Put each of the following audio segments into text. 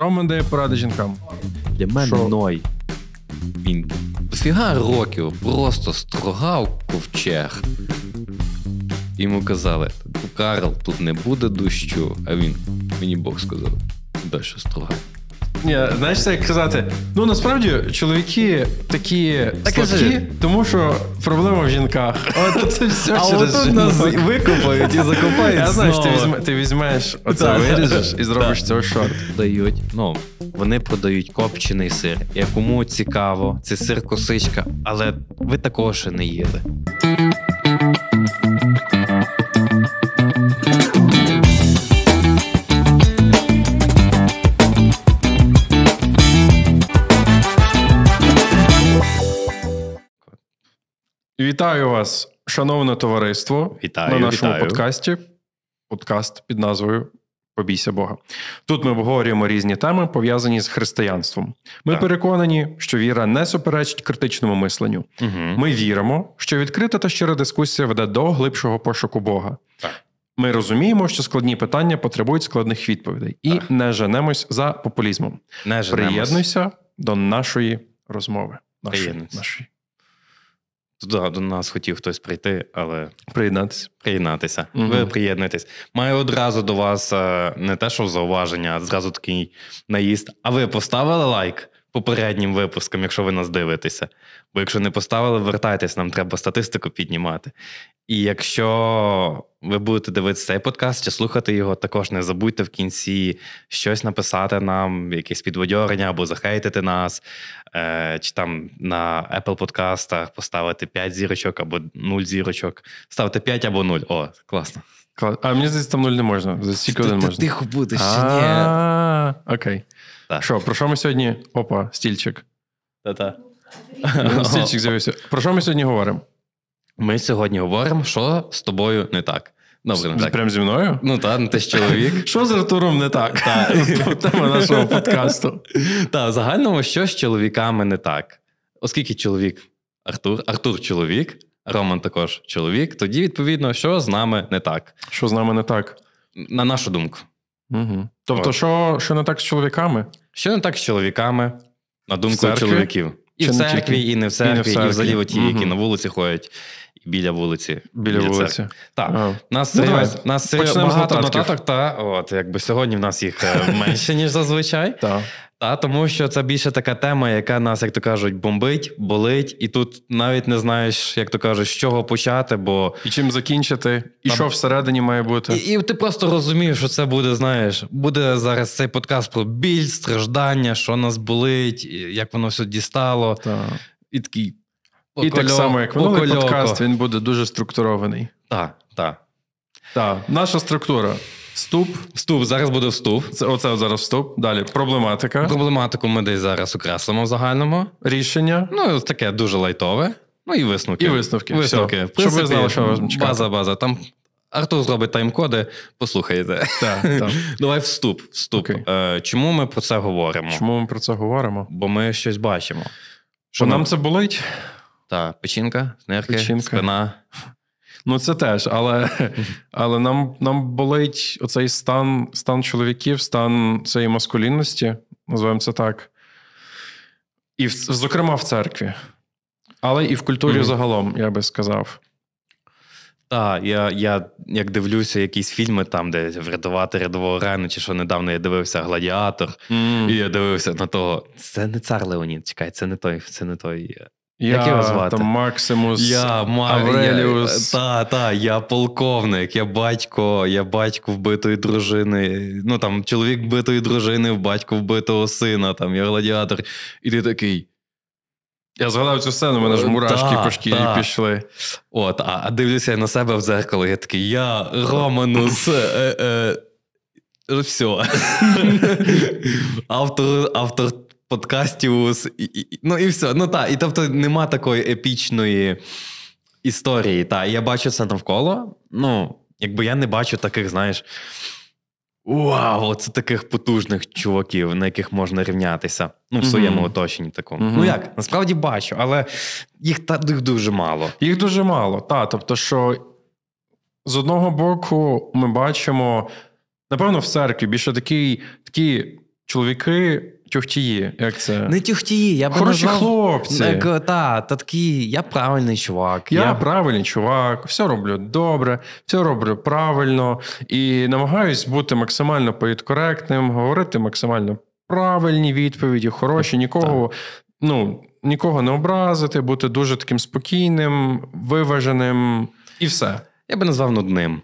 Роман дає поради жінкам. Для мене Що? Ной. Він дофіга років просто строгав ковчег. Йому казали: Карл, тут не буде дощу. А він мені Бог сказав, далі строгав. Ні, знаєш, це як казати. Ну насправді чоловіки такі Так слабкі, тому що проблема в жінках. От це все А через отут нас викопають і закопають. Я знаю, що ти, знову. візьме, ти візьмеш оце виріжеш і зробиш цього шорт. Дають, ну, вони продають копчений сир. Я кому цікаво, це сир косичка, але ви такого ще не їли. Вітаю вас, шановне товариство, Вітаю, на нашому вітаю. подкасті. Подкаст під назвою Побійся Бога. Тут ми обговорюємо різні теми, пов'язані з християнством. Ми Так. переконані, що віра не суперечить критичному мисленню. Угу. Ми віримо, що відкрита та щира дискусія веде до глибшого пошуку Бога. Так. Ми розуміємо, що складні питання потребують складних відповідей, і Так. не женемось за популізмом. Не женемось. Приєднуйся до нашої розмови. Нашої, нашої. Туди до нас хотів хтось прийти, але Приєднатися. приєднатися. Угу. Ви приєднуєтесь. Маю одразу до вас е, не те, що зауваження, а зразу такий наїзд. А ви поставили лайк попереднім випускам, якщо ви нас дивитеся? Бо якщо не поставили, вертайтесь, нам треба статистику піднімати. І якщо ви будете дивитися цей подкаст чи слухати його, також не забудьте в кінці щось написати нам, якесь підбадьорення або захейтити нас, е, чи там на Apple подкастах поставити 5 зірочок або 0 зірочок. Ставте 5 або 0. О, класно. Клас. А мені здається, там нуль не можна. За стільки один можна. тихо будеш чи ні? Окей. Що, про що ми сьогодні? Опа, стільчик. Та-та. Стільчик з'явився. Про що ми сьогодні говоримо? Ми сьогодні говоримо, що з тобою не так. Добре, не так. Прям зі мною? Ну так, ти ж чоловік. Що з Артуром не так? Тема нашого подкасту. Так, в загальному, що з чоловіками не так. Оскільки чоловік Артур, Артур чоловік, Роман також чоловік, тоді, відповідно, що з нами не так, Що з нами не так? на нашу думку. Угу. Тобто, що, що не так з чоловіками? Що не так з чоловіками, на думку церкві? чоловіків? І Чи в не церкві, і не в церкві, і, взагалі оті, які на вулиці ходять, біля вулиці. Біля вулиці. Так. А. Нас, Ну, давай, нас з багато нотатків. нотаток, та от якби сьогодні в нас їх е, менше, ніж зазвичай. Так. Та тому що це більше така тема, яка нас, як то кажуть, бомбить, болить, і тут навіть не знаєш, як то кажуть, з чого почати, бо І чим закінчити, і Там- що всередині має бути. і, і ти просто розумієш, що це буде, знаєш, буде зараз цей подкаст про біль, страждання, що нас болить, як воно все дістало, Так. і такий. І так само, як минулий покольоко. подкаст, він буде дуже структурований. Так, так. Так, наша структура. Вступ. Вступ, зараз буде вступ. Це оце зараз вступ. Далі проблематика, Проблематику ми десь зараз окреслимо в загальному. рішення Ну, таке дуже лайтове. Ну і висновки. і висновки. Висновки. Все. В Щоб ви знали, що вас чекати. База, база. Там Артур зробить тайм-коди, послухайте. Так, так. Давай вступ. Вступ. Окей. Е, чому ми про це говоримо? Чому ми про це говоримо? Бо ми щось бачимо. Що нам це болить? Та, печінка, нирки, Печінка. спина. Ну це теж, але, але нам, нам болить оцей стан, стан чоловіків, стан цієї маскулінності, називаємо це так. І в, зокрема в церкві. Але і в культурі Мгм. загалом, я би сказав. Так, я, я як дивлюся якісь фільми там, де врятувати рядового Рену, чи що недавно я дивився Гладіатор, і я дивився на того. Це не цар Леонід, чекай, це не той, це не той. Я, Як його звати? Там Максимус. Я Авреліус. Та, та, я полковник, я батько, я батько вбитої дружини. Ну там чоловік вбитої дружини, батько вбитого сина, там я гладіатор. І ти такий. Я згадав цю сцену, мене ж Е, мурашки та, по шкірі та. пішли. От, а, а дивлюся я на себе в дзеркало, я такий, я Романус. Е, е, все. автор, автор подкастів. Ну і все. Ну так, і тобто нема такої епічної історії. Та, я бачу це навколо. Ну, якби я не бачу таких, знаєш. Вау, це таких потужних чуваків, на яких можна рівнятися. Ну, в своєму Мгм. оточенні такому. Мгм. Ну як, насправді бачу, але їх та їх дуже мало. Їх дуже мало. Та, тобто, що з одного боку ми бачимо, напевно, в церкві більше такий, такі чоловіки тюхтії, як це? Не тюхтії, я би Хороші назвав... хлопці. Так, та, та такі, я правильний чувак. Я, правильний чувак, все роблю добре, все роблю правильно і намагаюсь бути максимально політкоректним, говорити максимально правильні відповіді, хороші, нікого, ну, нікого не образити, бути дуже таким спокійним, виваженим і все. Я би назвав нудним.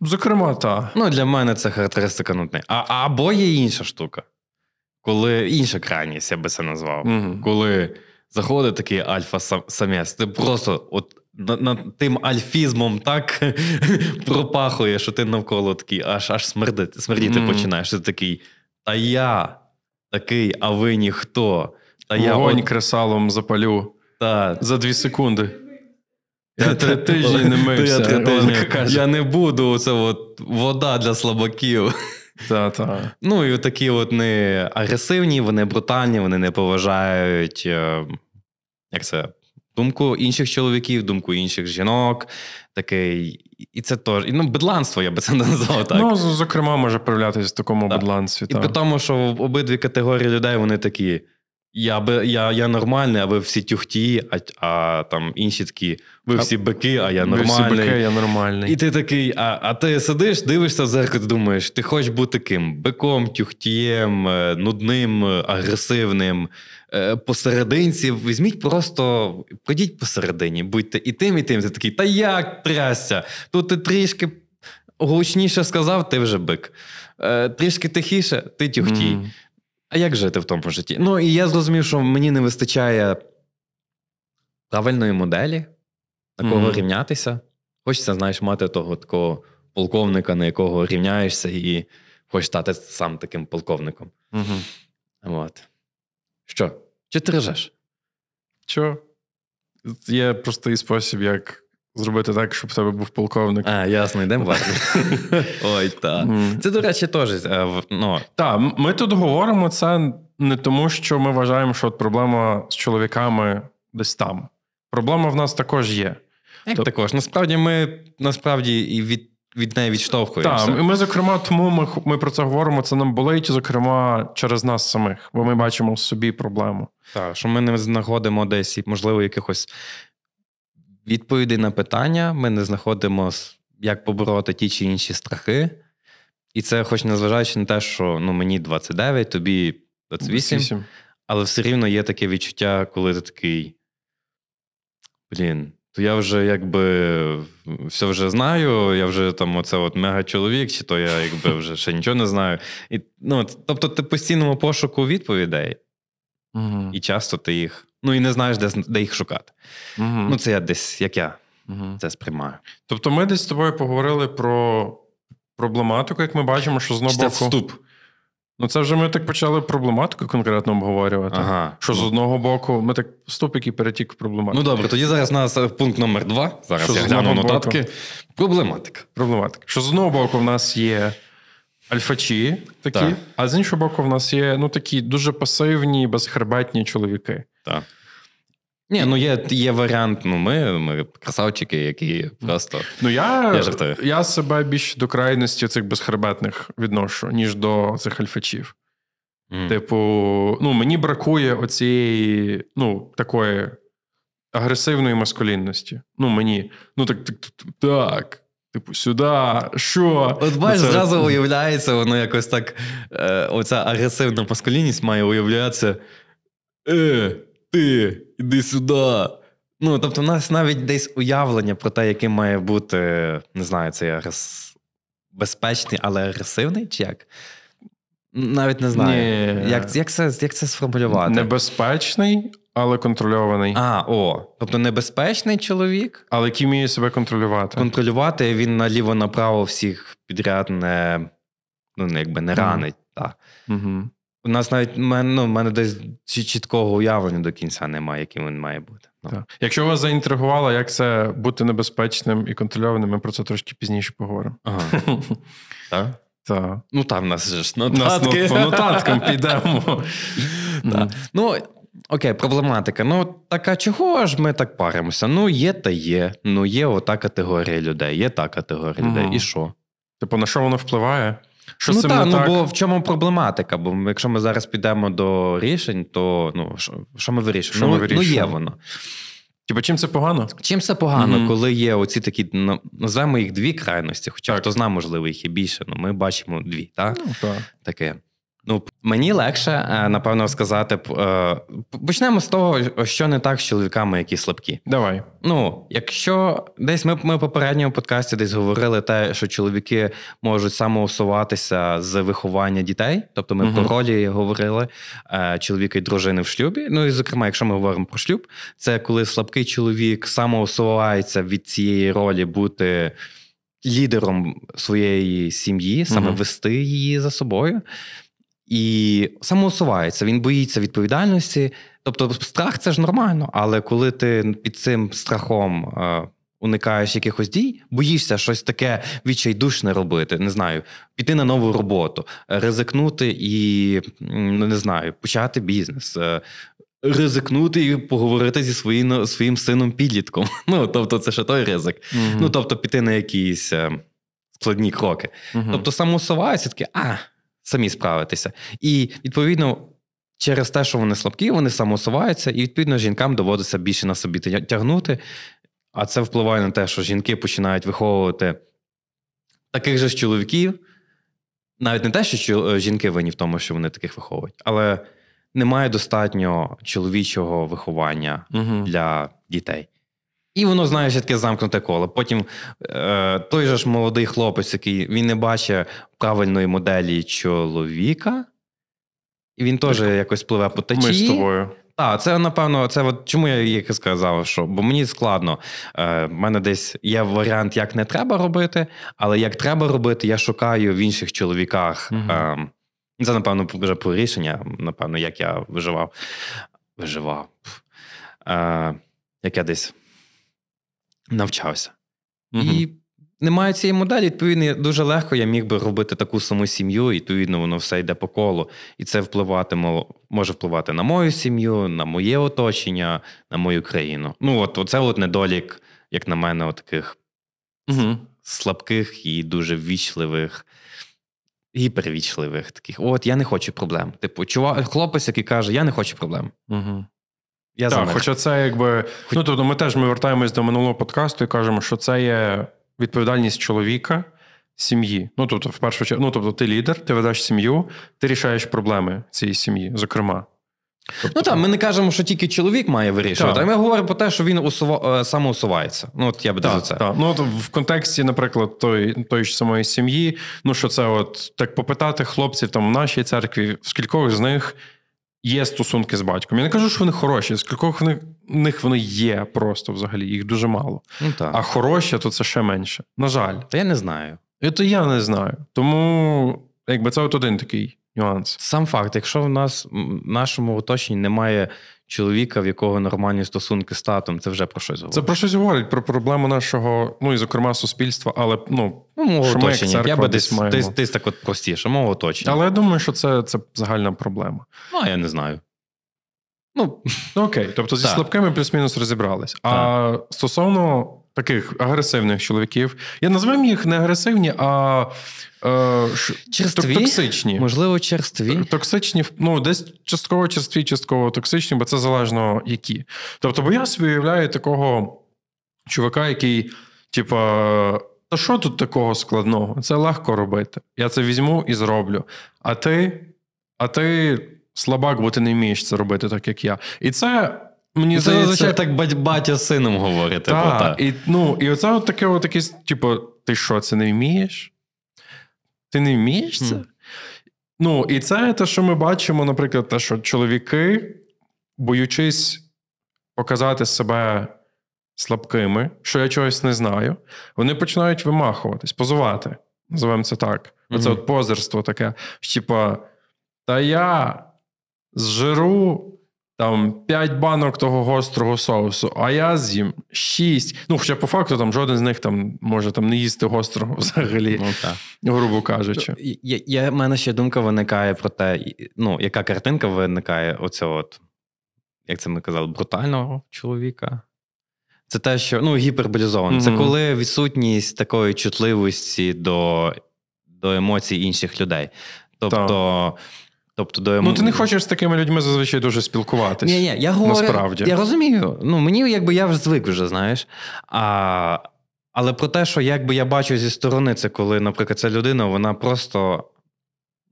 Зокрема, та. Ну, для мене це характеристика нудний. А, або є інша штука, коли інша крайність, я би це назвав. Угу. Коли заходить такий альфа-самець, ти просто от над, над тим альфізмом так пропахує, що ти навколо такий аж аж смердити, смердіти Мгм. починаєш. Ти такий, та я такий, а ви ніхто. Та я Вогонь от, кресалом запалю та, за дві секунди. Я три тижні не мився. Я не буду, це от вода для слабаків. Та, та. Ну і такі от не агресивні, вони брутальні, вони не поважають е, як це, думку інших чоловіків, думку інших жінок. Такий, і це теж. Ну, бедланство, я би це назвав так. Ну, зокрема, може проявлятися в такому Так. бедланстві. і при тому, що обидві категорії людей вони такі. Я би я, я нормальний, а ви всі тюхті, а, а там інші такі, ви всі бики, а я Ви всі бики, я нормальний. І ти такий, а, а ти сидиш, дивишся в зеркало, думаєш, ти хочеш бути ким? Биком, тюхтієм, е, нудним, е, агресивним. Е, Посерединці, візьміть просто, пройдіть посередині, будьте і тим, і тим. Ти такий, та як трясся? Тут ти трішки гучніше сказав, ти вже бик. Трішки тихіше, ти тюхтій. Мгм. А як жити в тому житті? Ну і я зрозумів, що мені не вистачає правильної моделі, на кого Мгм. рівнятися. Хочеться, знаєш, мати того такого полковника, на якого рівняєшся, і хочеш стати сам таким полковником. Мгм. От. Що? Чи ти ржеш? Що? Є простий спосіб, як зробити так, щоб в тебе був полковник. А, ясно, йдемо в армію. Ой, так. Це, до речі, теж. е, Ну, Так, ми тут говоримо це не тому, що ми вважаємо, що от проблема з чоловіками десь там. Проблема в нас також є. як То- також. Насправді ми насправді і від, від неї відштовхуємося. Так, і ми, зокрема, тому ми, ми про це говоримо. Це нам болить, зокрема, через нас самих, бо ми бачимо в собі проблему. Так, що ми не знаходимо десь, можливо, якихось відповідей на питання. Ми не знаходимо, як побороти ті чи інші страхи. І це, хоч незважаючи на те, що ну, мені 29, тобі 28, 28. але все рівно є таке відчуття, коли ти такий. Блін, то я вже якби все вже знаю, я вже там оце от мега-чоловік, чи то я якби вже ще нічого не знаю. І, ну, тобто ти постійному пошуку відповідей. Мгм. І часто ти їх. Ну і не знаєш, де, де їх шукати. Мгм. Ну, це я десь, як я Мгм. це сприймаю. Тобто, ми десь з тобою поговорили про проблематику, як ми бачимо, що з одного це боку. вступ. Ну, це вже ми так почали проблематику конкретно обговорювати. Ага. Що з одного боку, ми так вступ, який перетік в проблематику. Ну добре, тоді зараз у нас е, пункт номер два. Зараз Що я гляну одного боку? Проблематика. Проблематика. Що з одного боку в нас є альфачі такі, Так. а з іншого боку, в нас є ну, такі дуже пасивні, безхребетні чоловіки. Так. Ні, ну є, є варіант. Ну, ми, ми красавчики, які просто. Ну, я, Я жартую. я себе більше до крайності цих безхребетних відношу, ніж до цих альфачів. М. Типу, ну, мені бракує оцієї, ну, такої агресивної маскулінності. Ну, мені. Ну, так, так, так, так. Типу, сюди, що? От бачиш, Це- зразу уявляється, воно якось так. Е, оця агресивна маскулінність має уявлятися. Е, ти, іди сюди. Ну, тобто, в нас навіть десь уявлення про те, яким має бути, не знаю, цей агрес... безпечний, але агресивний, чи як? Навіть не знаю. Ні. Як, як, це, як це сформулювати? Небезпечний, але контрольований. А, о. Тобто небезпечний чоловік. Але який вміє себе контролювати. Контролювати він наліво-направо всіх підряд не, ну, якби не ранить. Так. Угу. У нас навіть ну, в мене десь чіткого уявлення до кінця немає, яким він має бути. Ну. Так. Якщо вас заінтригувало, як це бути небезпечним і контрольованим, ми про це трошки пізніше поговоримо. Ага. Так? Так. Ну там нас же ж У нас ну, по нотаткам підемо. Так. Ну, окей, проблематика. Ну, так а чого ж ми так паримося? Ну, є та є. Ну, є ота категорія людей, є та категорія людей. І що? Типу, на що воно впливає? Що ну та, ну так? бо в чому проблематика? Бо якщо ми зараз підемо до рішень, то ну що, що ми вирішимо? Що ну, ми ну, є воно. Типа, чим це погано? Чим це погано, Мгм. коли є оці такі, ну, називаємо їх дві крайності, хоча Так. хто знає, можливо, їх і більше, але ми бачимо дві, так? Ну, так. Таке. Ну, мені легше, е, напевно, сказати. е, Почнемо з того, що не так з чоловіками, які слабкі. Давай. Ну, якщо десь ми, ми в попередньому подкасті десь говорили те, що чоловіки можуть самоусуватися з виховання дітей, тобто ми Мгм. про ролі говорили е, чоловіка і дружини в шлюбі. Ну і зокрема, якщо ми говоримо про шлюб, це коли слабкий чоловік самоусувається від цієї ролі бути лідером своєї сім'ї, саме Мгм. вести її за собою. І самоусувається, він боїться відповідальності. Тобто, страх це ж нормально, але коли ти під цим страхом е, уникаєш якихось дій, боїшся щось таке відчайдушне робити, не знаю, піти на нову роботу, ризикнути і ну, не знаю, почати бізнес. е, Ризикнути і поговорити зі своїм, своїм сином підлітком. Ну, тобто, це ще той ризик. Мгм. Ну, тобто, піти на якісь е, складні кроки. Мгм. Тобто самоусуваються такі, а, самі справитися. І відповідно, через те, що вони слабкі, вони самоусуваються, і відповідно жінкам доводиться більше на собі тягнути. А це впливає на те, що жінки починають виховувати таких же ж чоловіків. Навіть не те, що е, жінки винні в тому, що вони таких виховують, але немає достатньо чоловічого виховання Мгм. для дітей. І воно, знаєш, таке замкнуте коло. Потім е, той же ж молодий хлопець, який він не бачить правильної моделі чоловіка, і він теж якось пливе по Ми з тобою. Так, це напевно, це от чому я як і сказав, що бо мені складно. Е, в мене десь є варіант, як не треба робити, але як треба робити, я шукаю в інших чоловіках. Мгм. Е, це, напевно, вже про рішення, напевно, як я виживав. Виживав. Е, як я десь навчався. Мгм. І немає цієї моделі, відповідно, дуже легко я міг би робити таку саму сім'ю, і відповідно воно все йде по колу. І це впливатиме, може впливати на мою сім'ю, на моє оточення, на мою країну. Ну, от оце от недолік, як на мене, от таких Мгм. слабких і дуже ввічливих, гіпервічливих таких. От я не хочу проблем. Типу, чувак, хлопець, який каже, я не хочу проблем. Мгм. Я Так, хоча це якби. Ну, тобто ми теж ми вертаємось до минулого подкасту і кажемо, що це є відповідальність чоловіка, сім'ї. Ну, тобто, в першу чергу, ну, тобто, ти лідер, ти ведеш сім'ю, ти рішаєш проблеми цієї сім'ї, зокрема. Тобто, Ну так, ми не кажемо, що тільки чоловік має вирішувати, а ми говоримо про те, що він усува... е, самоусувається. Ну, от я би Так, це. так. Ну, от в контексті, наприклад, той, той ж самої сім'ї, ну що це, от так попитати хлопців там в нашій церкві, в скількох з них є стосунки з батьком. Я не кажу, що вони хороші, з кількох в них, в них вони є просто взагалі, їх дуже мало. Ну, так. А хороші, то це ще менше. На жаль. Та я не знаю. І то я не знаю. Тому, якби це от один такий нюанс. Сам факт, якщо в нас в нашому оточенні немає чоловіка, в якого нормальні стосунки з татом, це вже про щось говорить. Це про щось говорить, про проблему нашого, ну і зокрема суспільства, але ну. ну, мого що ми, як оточення. Я би десь десь, маємо. десь, десь так от простіше, мого оточення. Але я думаю, що це, це загальна проблема. Ну, а я не знаю. Ну, Ну окей, тобто зі Так. слабкими плюс-мінус розібрались. А стосовно таких агресивних чоловіків, я називаю їх не агресивні, а е, Черстві? токсичні. можливо, черстві. Токсичні, ну, десь частково черстві, частково токсичні, бо це залежно які. Тобто, бо я собі уявляю такого чувака, який, типа, та що тут такого складного? Це легко робити. Я це візьму і зроблю. А ти, а ти слабак, бо ти не вмієш це робити так, як я. І це. Мені Це здається, зазвичай так бать- батя з сином говорить. Типу, та, та. і, ну, і оце от таке, от якесь, типу, ти що, це не вмієш? Ти не вмієш це? Хм. Ну, і це те, що ми бачимо, наприклад, те, що чоловіки, боючись показати себе слабкими, що я чогось не знаю, вони починають вимахуватись, позувати. Називаємо це так. Оце Мгм. от позерство таке. Типа, та я зжиру там 5 банок того гострого соусу, а я з'їм 6. Ну, хоча по факту там жоден з них там може там не їсти гострого взагалі, Ну, так. грубо кажучи. Я, я, в мене ще думка виникає про те, ну, яка картинка виникає оцього, от, як це ми казали, брутального чоловіка. Це те, що ну, гіперболізовано. Це коли відсутність такої чутливості до, до емоцій інших людей. Тобто, тобто до ем... Ну, ти не хочеш з такими людьми зазвичай дуже спілкуватися. Ні, ні, я говорю, насправді. Я розумію. Ну, мені якби я вже звик вже, знаєш. А, Але про те, що якби я бачу зі сторони, це коли, наприклад, ця людина, вона просто.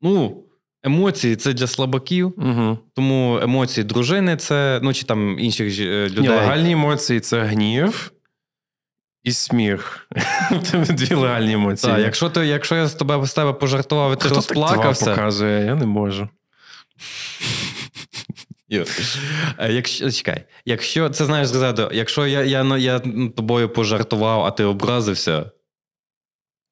Ну, емоції це для слабаків, Угу. тому емоції дружини це, ну чи там інших е, людей. Ні, легальні емоції це гнів і сміх. Це дві легальні емоції. Так, якщо, ти, якщо я з тебе з тебе пожартував і ти розплакався, показує, я не можу. Е, Якщо чекай, якщо це знаєш згадати, якщо я, я, я, я тобою пожартував, а ти образився,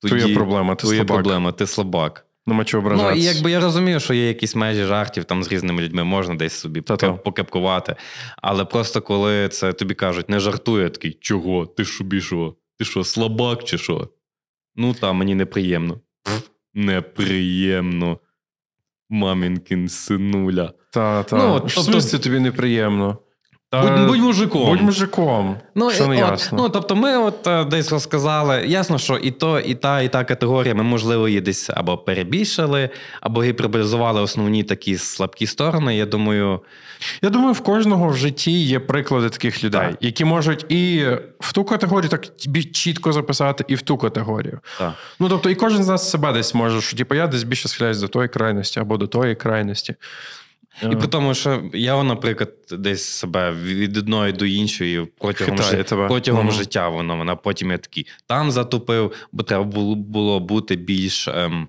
Твоя проблема, ти твоя слабак. проблема, ти слабак. Нема чого Ну, і якби я розумію, що є якісь межі жартів там з різними людьми, можна десь собі Та-та. покепкувати. Але просто коли це тобі кажуть, не жартує, я такий, чого? Ти що, що? Ти що, слабак чи що? Ну та мені неприємно. Неприємно. Мамінкін синуля. Та, та. Ну, от, В тобто- смислі тобі неприємно. Та, Будь, будь мужиком. будь мужиком. Ну, що не от, ясно. ну, тобто, ми от е, десь розказали. Ясно, що і то, і та, і та категорія, ми, можливо, її десь або перебільшили, або гіперболізували основні такі слабкі сторони. Я думаю, Я думаю, в кожного в житті є приклади таких людей, Так. які можуть і в ту категорію так чітко записати, і в ту категорію. так. Ну тобто, і кожен з нас себе десь може, що типу, я десь більше схиляюсь до тої крайності або до тої крайності. І Е, при тому, що я, наприклад, десь себе від одної до іншої протягом, Хитає тебе. протягом Мгм. життя воно. Вона потім я такий там затупив, бо треба було, було бути більш. Ем,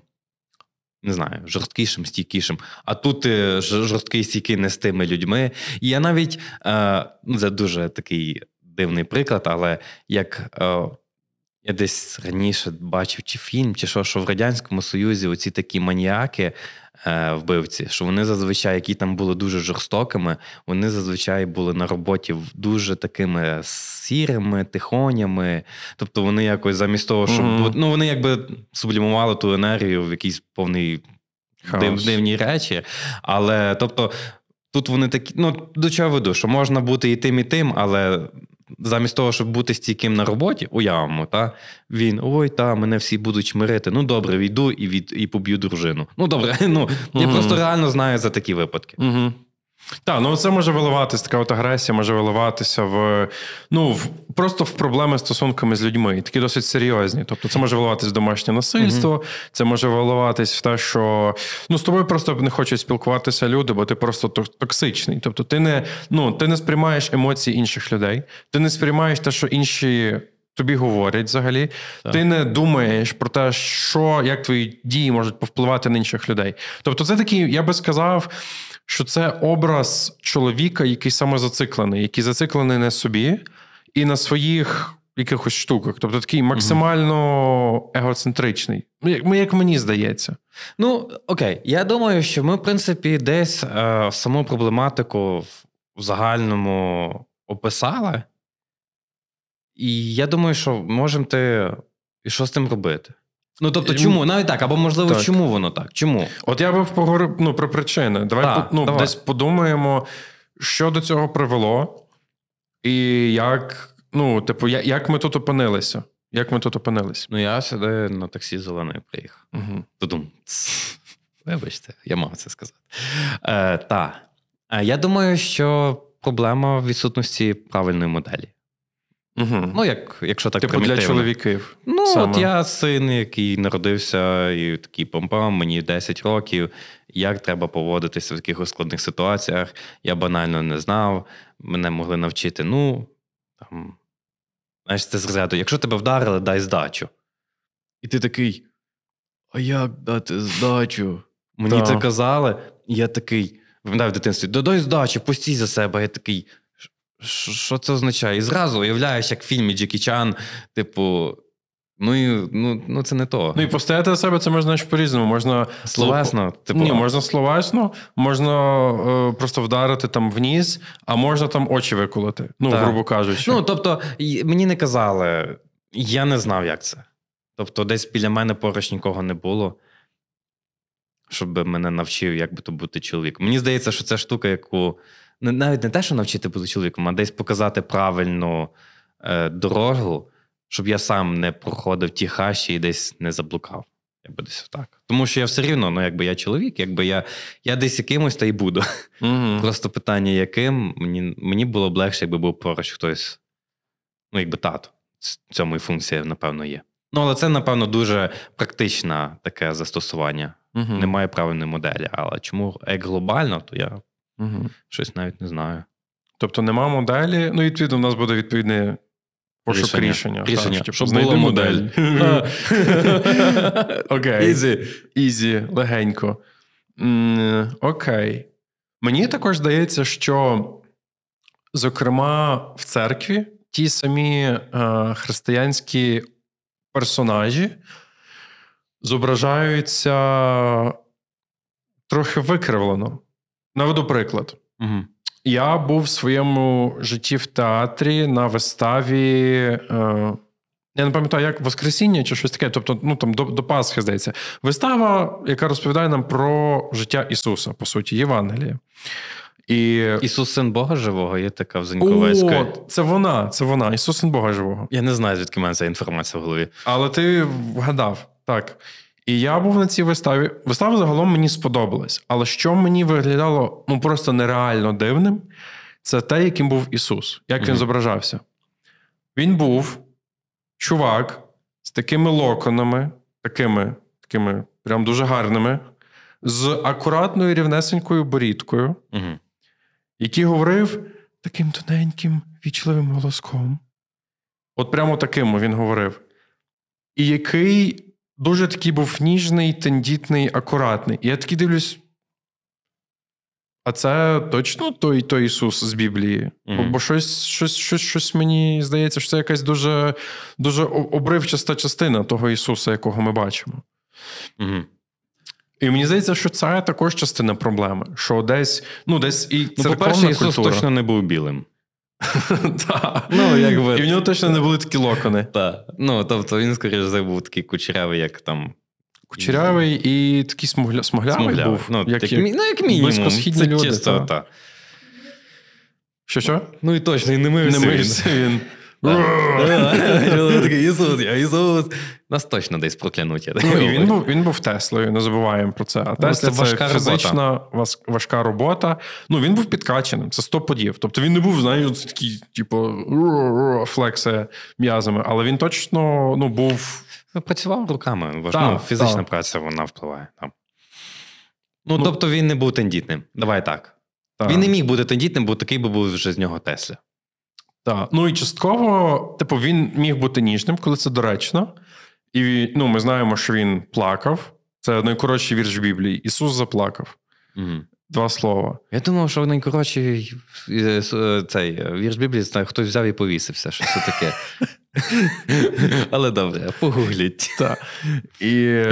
не знаю, жорсткішим, стійкішим. А тут ти жорсткий стійкий не з тими людьми. І я навіть е, ну, це дуже такий дивний приклад, але як е, я десь раніше бачив чи фільм, чи що, що в Радянському Союзі оці такі маніяки, е, вбивці, що вони зазвичай, які там були дуже жорстокими, вони зазвичай були на роботі дуже такими сірими, тихонями. Тобто вони якось замість того, щоб бу- ну вони якби сублімували ту енергію в якийсь повний Хаос. див, дивні речі. Але тобто. Тут вони такі, ну до чого веду, що можна бути і тим, і тим, але замість того, щоб бути стійким на роботі, уявимо, та він ой, та мене всі будуть чмирити. Ну добре, війду і від і поб'ю дружину. Ну добре, ну я просто реально знаю за такі випадки. Угу. Так, ну це може виливатися, така от агресія може виливатися в ну в просто в проблеми з стосунками з людьми, такі досить серйозні. Тобто, це може виливатись в домашнє насильство, це може виливатись в те, що ну з тобою просто не хочуть спілкуватися люди, бо ти просто токсичний. Тобто, ти не ну ти не сприймаєш емоції інших людей, ти не сприймаєш те, що інші. Тобі говорять взагалі, Так. ти не думаєш про те, що як твої дії можуть повпливати на інших людей. Тобто, це такий, я би сказав, що це образ чоловіка, який самозациклений, який зациклений на собі і на своїх якихось штуках. Тобто такий максимально егоцентричний. Ну, як, як мені здається. Ну окей, я думаю, що ми, в принципі, десь е, саму проблематику в, в загальному описали. І я думаю, що можемо ти. І що з тим робити? Ну тобто, чому? Навіть так, або можливо, так. чому воно так? Чому? От я би поговорив ну, про причини. Давай, Так, ну, давай. десь подумаємо, що до цього привело, і як, ну, типу, як ми тут опинилися. Як ми тут опинилися? Ну, я сюди на таксі зелений приїхав. Угу. Тудум. Вибачте, я мав це сказати. Е, та. Е, Я думаю, що проблема в відсутності правильної моделі. Угу. Ну, як, якщо так типу для чоловіків. Ну, саме. от я син, який народився, і такий помпам, мені 10 років. Як треба поводитися в таких складних ситуаціях? Я банально не знав. Мене могли навчити. Ну, там, знаєш, це з розряду, якщо тебе вдарили, дай здачу. І ти такий. А як дати здачу? Мені Так. це казали, і я такий, пам'ятаю в дитинстві, додай здачу, постій за себе. Я такий. «Ш- Що це означає? І зразу уявляєш, як в фільмі Джекі Чан, типу, ну і ну, ну це не то. Ну і постояти за себе це можна по-різному. Можна Словесно, типу, Ні, можна словесно, можна е, просто вдарити там в ніс, а можна там очі виколоти. Ну, Так. грубо кажучи. Ну, тобто, мені не казали, я не знав, як це. Тобто, десь біля мене поруч нікого не було, щоб мене навчив, як би то бути чоловіком. Мені здається, що це штука, яку навіть не те, що навчити бути чоловіком, а десь показати правильну е, дорогу, щоб я сам не проходив ті хащі і десь не заблукав. Якби десь так. Тому що я все рівно, ну якби я чоловік, якби я я десь якимось та й буду. Угу. Просто питання, яким мені мені було б легше, якби був поруч хтось, ну, якби тато. В цьому і функція, напевно, є. Ну, але це, напевно, дуже практичне таке застосування. Угу. Немає правильної моделі. Але чому як глобально, то я Угу. щось навіть не знаю. Тобто нема моделі. Ну, відповідно, у нас буде відповідне пошук Рішення. рішення. Рішення. Так, типу, Щоб модель. модель. Окей. Ізі. Ізі, легенько. Окей. Мені також здається, що, зокрема, в церкві ті самі е, християнські персонажі зображаються трохи викривлено. Наведу приклад. Угу. Я був в своєму житті в театрі на виставі. Е, я не пам'ятаю, як Воскресіння чи щось таке. Тобто, ну там до, до Пасхи, здається. Вистава, яка розповідає нам про життя Ісуса, по суті, Євангеліє. І... Ісус син Бога живого, є така в Зеньковецької. О, це вона, це вона, Ісус син Бога живого. Я не знаю, звідки в мене ця інформація в голові. Але ти вгадав, так. І я був на цій виставі. Вистава загалом мені сподобалась. Але що мені виглядало ну просто нереально дивним, це те, яким був Ісус, як він Мгм. зображався. Він був чувак з такими локонами, такими, такими прям дуже гарними, з акуратною рівнесенькою борідкою, Угу. який говорив таким тоненьким, вічливим голоском. От прямо таким він говорив. І який дуже такий був ніжний, тендітний, акуратний. І я такий дивлюсь. А це точно той, той Ісус з Біблії. Мгм. бо щось, щось, щось, щось мені здається, що це якась дуже, дуже обривчаста частина того Ісуса, якого ми бачимо. Угу. І мені здається, що це також частина проблеми. Що десь, ну, десь і Ну, по-перше, Ісус культура. точно не був білим. Ну, якби- І в нього точно не були такі локони. Так. Ну, тобто він, скоріш за був такий кучерявий, як там. Кучерявий і такий смугля... смуглявий, Смуглявий. був. Ну, як, як, ну, як мінімум. близькосхідні це люди, чисто, та. Що що? Ну і точно, і не мився Не мився він. Так. Такий, Ісус, я Ісус. Нас точно десь проклянуть. Ну, він був, він був Теслою, не забуваємо про це. А Тесла це фізична важка робота. Ну, він був підкаченим, це 100 подів. Тобто він не був, знаєш, такий, типу, флекси м'язами, але він точно ну, був. Ну, Працював руками. Важ... Ну, фізична праця вона впливає. Ну, тобто він не був тендітним. Давай так. та, Він не міг бути тендітним, бо такий би був вже з нього Тесля. Та. Ну і частково, типу, він міг бути ніжним, коли це доречно. І ну, ми знаємо, що він плакав. Це найкоротший вірш в Біблії. Ісус заплакав. Угу. Два слова. Я думав, що найкоротший е, е, цей е, вірш Біблії знає, хтось взяв і повісився, що це таке. Але добре, погугліть. Так. І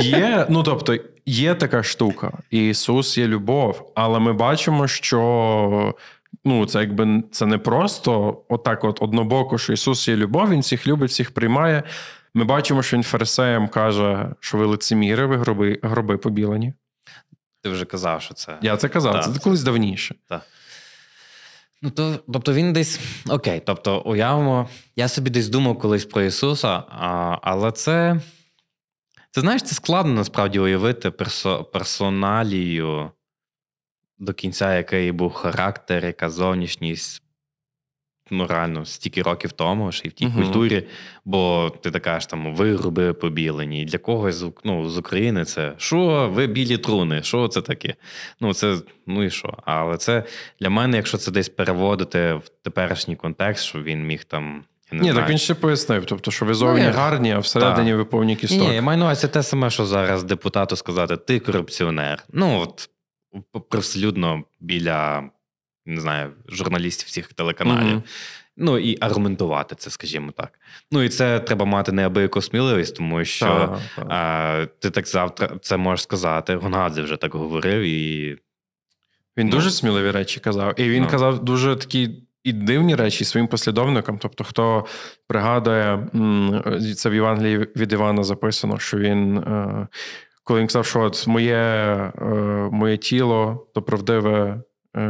є, ну тобто, є така штука. Ісус є любов, але ми бачимо, що ну, це якби це не просто отак, от однобоко, що Ісус є любов, Він всіх любить, всіх приймає. Ми бачимо, що він фарисеям каже, що ви лицеміри, ви гроби, гроби побілені. Ти вже казав, що це. Я це казав, Так, це це- колись давніше. Ну, то, тобто він десь. Окей, тобто, уявимо, я собі десь думав колись про Ісуса, а, але це. Це знаєш, це складно насправді уявити персо, персоналію до кінця, який був характер, яка зовнішність. Ну, реально, стільки років тому, ще й в тій Мгм. культурі, бо ти така ж там вироби побілені. Для когось з, ну, з України це що, ви білі труни, що це таке? Ну, це, ну і що? Але це для мене, якщо це десь переводити в теперішній контекст, що він міг там. Я не Ні, знаю, так він ще пояснив. Тобто, що ви зовні я- гарні, а всередині Так. ви повні ні, кісток. ні, я маю на увазі те саме, що зараз депутату сказати: ти корупціонер. Ну, от привселюдно біля не знаю, журналістів всіх телеканалів. Мгм. Ну і аргументувати це, скажімо так. Ну і це треба мати неабияку сміливість, тому що Так, так. а, ти так завтра це можеш сказати. Гонадзе вже так говорив, і Він Ну. дуже сміливі речі казав. І він Ну. казав дуже такі і дивні речі своїм послідовникам. Тобто, хто пригадує, це в Євангелії від Івана записано, що він, е, коли він сказав, що от моє, е, моє тіло то правдиве, е,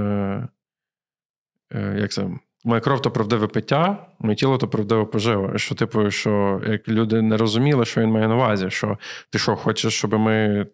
е, як це, Моя кров то правдиве пиття, моє тіло то правдиве поживо. Що, типу, що як люди не розуміли, що він має на увазі, що ти що, хочеш, щоб ми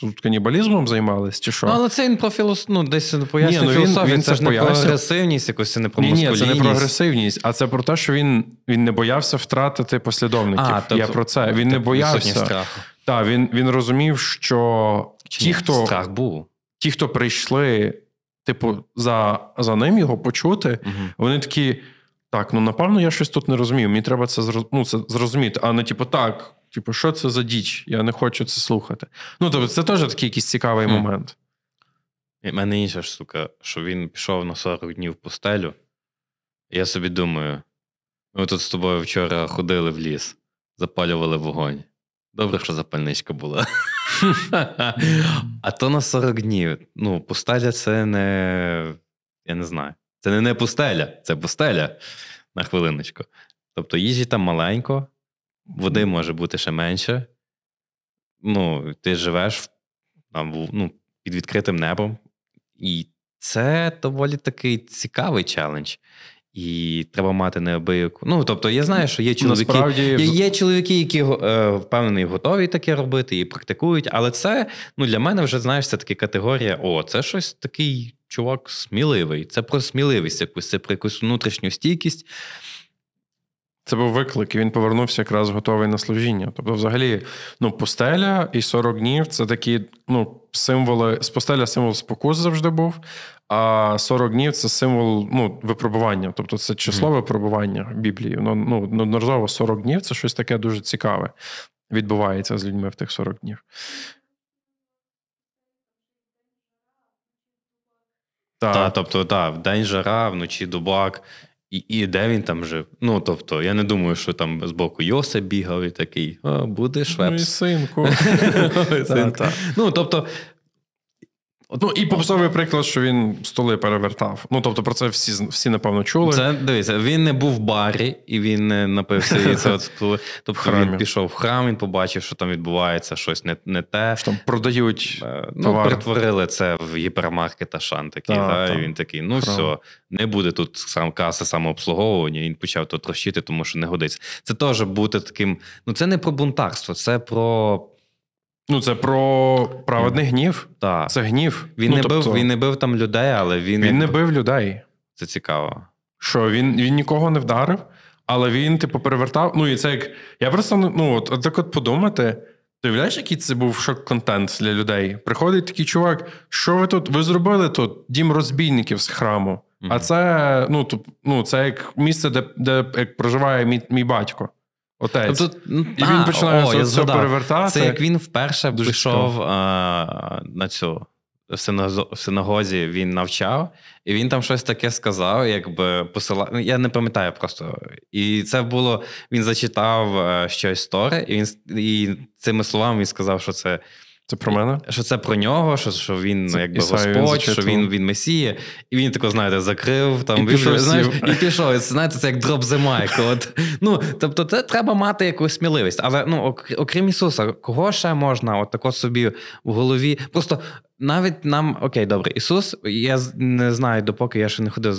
тут канібалізмом займались, чи що? Ну, але це він про філос... ну, десь пояснює ну, філософію. він це це ж не про агресивність, якось це не про Ні, ні, це не маскулінність. про агресивність, а це про те, що він, він не боявся втратити послідовників. А, тобто- Я про це. Він не боявся. страху. Так, він, він розумів, що Чи ті, хто, Страх був. ті, хто прийшли, типу, за, за ним його почути, Мгм. вони такі. Так, ну напевно, я щось тут не розумію. Мені треба це ну, це зрозуміти. А не типу, так, типу, що це за діч? Я не хочу це слухати. Ну, тобто, це теж такий якийсь цікавий Хм. момент. В мене інша штука, що він пішов на 40 днів в пустелю. І я собі думаю: ми тут з тобою вчора ходили в ліс, запалювали вогонь. Добре, що запальничка була. а то на 40 днів. Ну, пустеля це не. Я не знаю. Це не, не пустеля, це пустеля на хвилиночку. Тобто їжі там маленько, води може бути ще менше. Ну, ти живеш там, ну, під відкритим небом. І це доволі такий цікавий челендж. І треба мати неабияку. Ну, тобто, я знаю, що є чоловіки. Насправді, Є, є чоловіки, які е, впевнений, готові таке робити і практикують, але це ну, для мене вже знаєш, це така категорія: о, це щось такий чувак сміливий. Це про сміливість якусь, це про якусь внутрішню стійкість. Це був виклик, і він повернувся якраз готовий на служіння. Тобто, взагалі, ну, пустеля і 40 днів це такі ну, символи. Пустеля символ спокус завжди був, а 40 днів це символ ну, випробування. Тобто це число випробування в Біблії. Ну, ну, неодноразово 40 днів це щось таке дуже цікаве. Відбувається з людьми в тих 40 днів. Так. Та, тобто, та, в день жара, вночі дубак. І, і де він там жив? Ну, тобто, я не думаю, що там з боку Йоса бігав і такий, а, швепс. Ну, і синку. Ну, тобто, Ну, і попсовий приклад, що він столи перевертав. Ну, тобто, про це всі, всі напевно, чули. Це дивіться, він не був в барі і він не напився. І це от, тобто храмі. він пішов в храм, він побачив, що там відбувається щось не, не те. Що там продають Е, Ну, товар. перетворили це в гіпермаркет Ашан такий. Та, да, та. І він такий: ну Храм. все, не буде тут сам каси самообслуговування. І він почав то трощити, тому що не годиться. Це теж бути таким. Ну, це не про бунтарство, це про. Ну, це про праведний гнів. Та. Це гнів. Він, ну, не тобто, бив, він не бив там людей, але він. він не бив людей. Це цікаво. Що він, він нікого не вдарив, але він, типу, перевертав. Ну, і це як. Я просто ну, от, от так от подумати. Ти уявляєш, який це був шок-контент для людей? Приходить такий чувак, що ви тут? Ви зробили тут дім розбійників з храму. Мгм. А це, ну, ну, це як місце, де, де як проживає мій, мій батько. Отець. Тобто, ну, і він а, починає о, все перевертати. Це як він вперше Дуже пішов а, на цю в синагозі, він навчав, і він там щось таке сказав, якби посила. ну, Я не пам'ятаю просто. І це було. Він зачитав е, щось торе, і він і цими словами він сказав, що це. Це про мене? Що це про нього, що, що він Це ну, якби Ісаю він Господь, що він, він Месія, і він тако, знаєте, закрив там І пішов, знаєш, і пішов. Знаєте, це як дроп the mic. От. Ну, тобто, це треба мати якусь сміливість. Але ну, окрім Ісуса, кого ще можна от тако собі в голові? Просто навіть нам, окей, добре, Ісус, я не знаю, допоки я ще не ходив,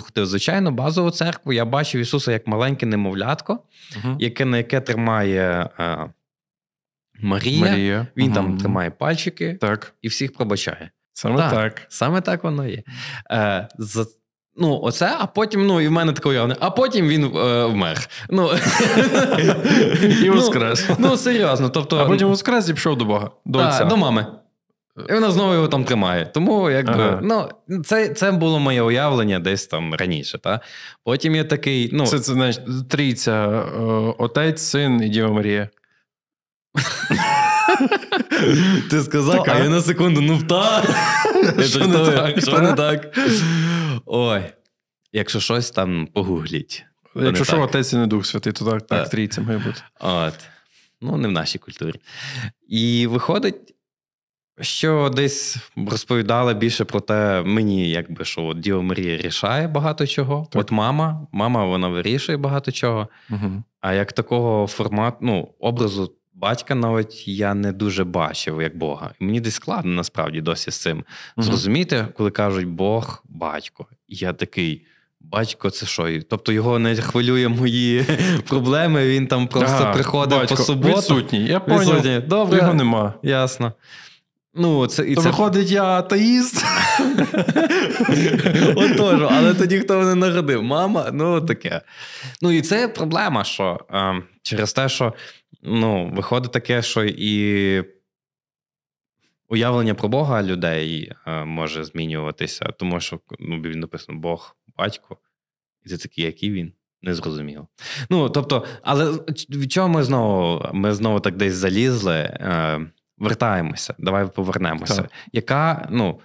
ходив в звичайну базову церкву, я бачив Ісуса як маленьке немовлятко, Угу. яке на яке тримає е, Марія. Марія. Він Мгм. там тримає пальчики Так, і всіх пробачає. саме Так. так. Саме так воно є. Е, за, ну, оце, а потім, ну, і в мене таке уявлення, а потім він е, вмер. Ну, І ну, воскрес. Ну, серйозно. Тобто, А потім воскрес і пішов до Бога. До та, отця. до мами. І вона знову його там тримає. Тому, якби, Ага. ну, це, це було моє уявлення десь там раніше. Та? Потім я такий, ну, Це, це знаєш, трійця, е, отець, син і Діва Марія. Ти сказав, а я на секунду, ну та. Що не так, Що не так? Ой. Якщо щось там погугліть. Якщо що, отець і не дух святий, то так, так Так. трійця має бути. От. Ну, не в нашій культурі. І виходить, що десь розповідали більше про те, мені, якби що от Діва Марія рішає багато чого. Так. От мама, мама вона вирішує багато чого. Угу. А як такого формату, ну, образу батька навіть я не дуже бачив як Бога. І мені десь складно насправді досі з цим. Зрозуміти, коли кажуть Бог, батько. І я такий батько, це що? Тобто його не хвилює мої проблеми, він там просто Да, приходить батько по суботу. Відсутній. Я. Відсутній. Добре. Його нема. Ясно. Ну, це, і То це виходить, я атеїст. Отож, але тоді хто мене народив? Мама, ну таке. Ну і це проблема, що е, через те, що ну, виходить таке, що і уявлення про Бога людей е, може змінюватися, тому що ну, в Біблії написано Бог, батько, і це такий, який він. Незрозуміло. Ну, тобто, але від чого ми знову ми знову так десь залізли? Е, вертаємося, давай повернемося. Так. Яка, ну,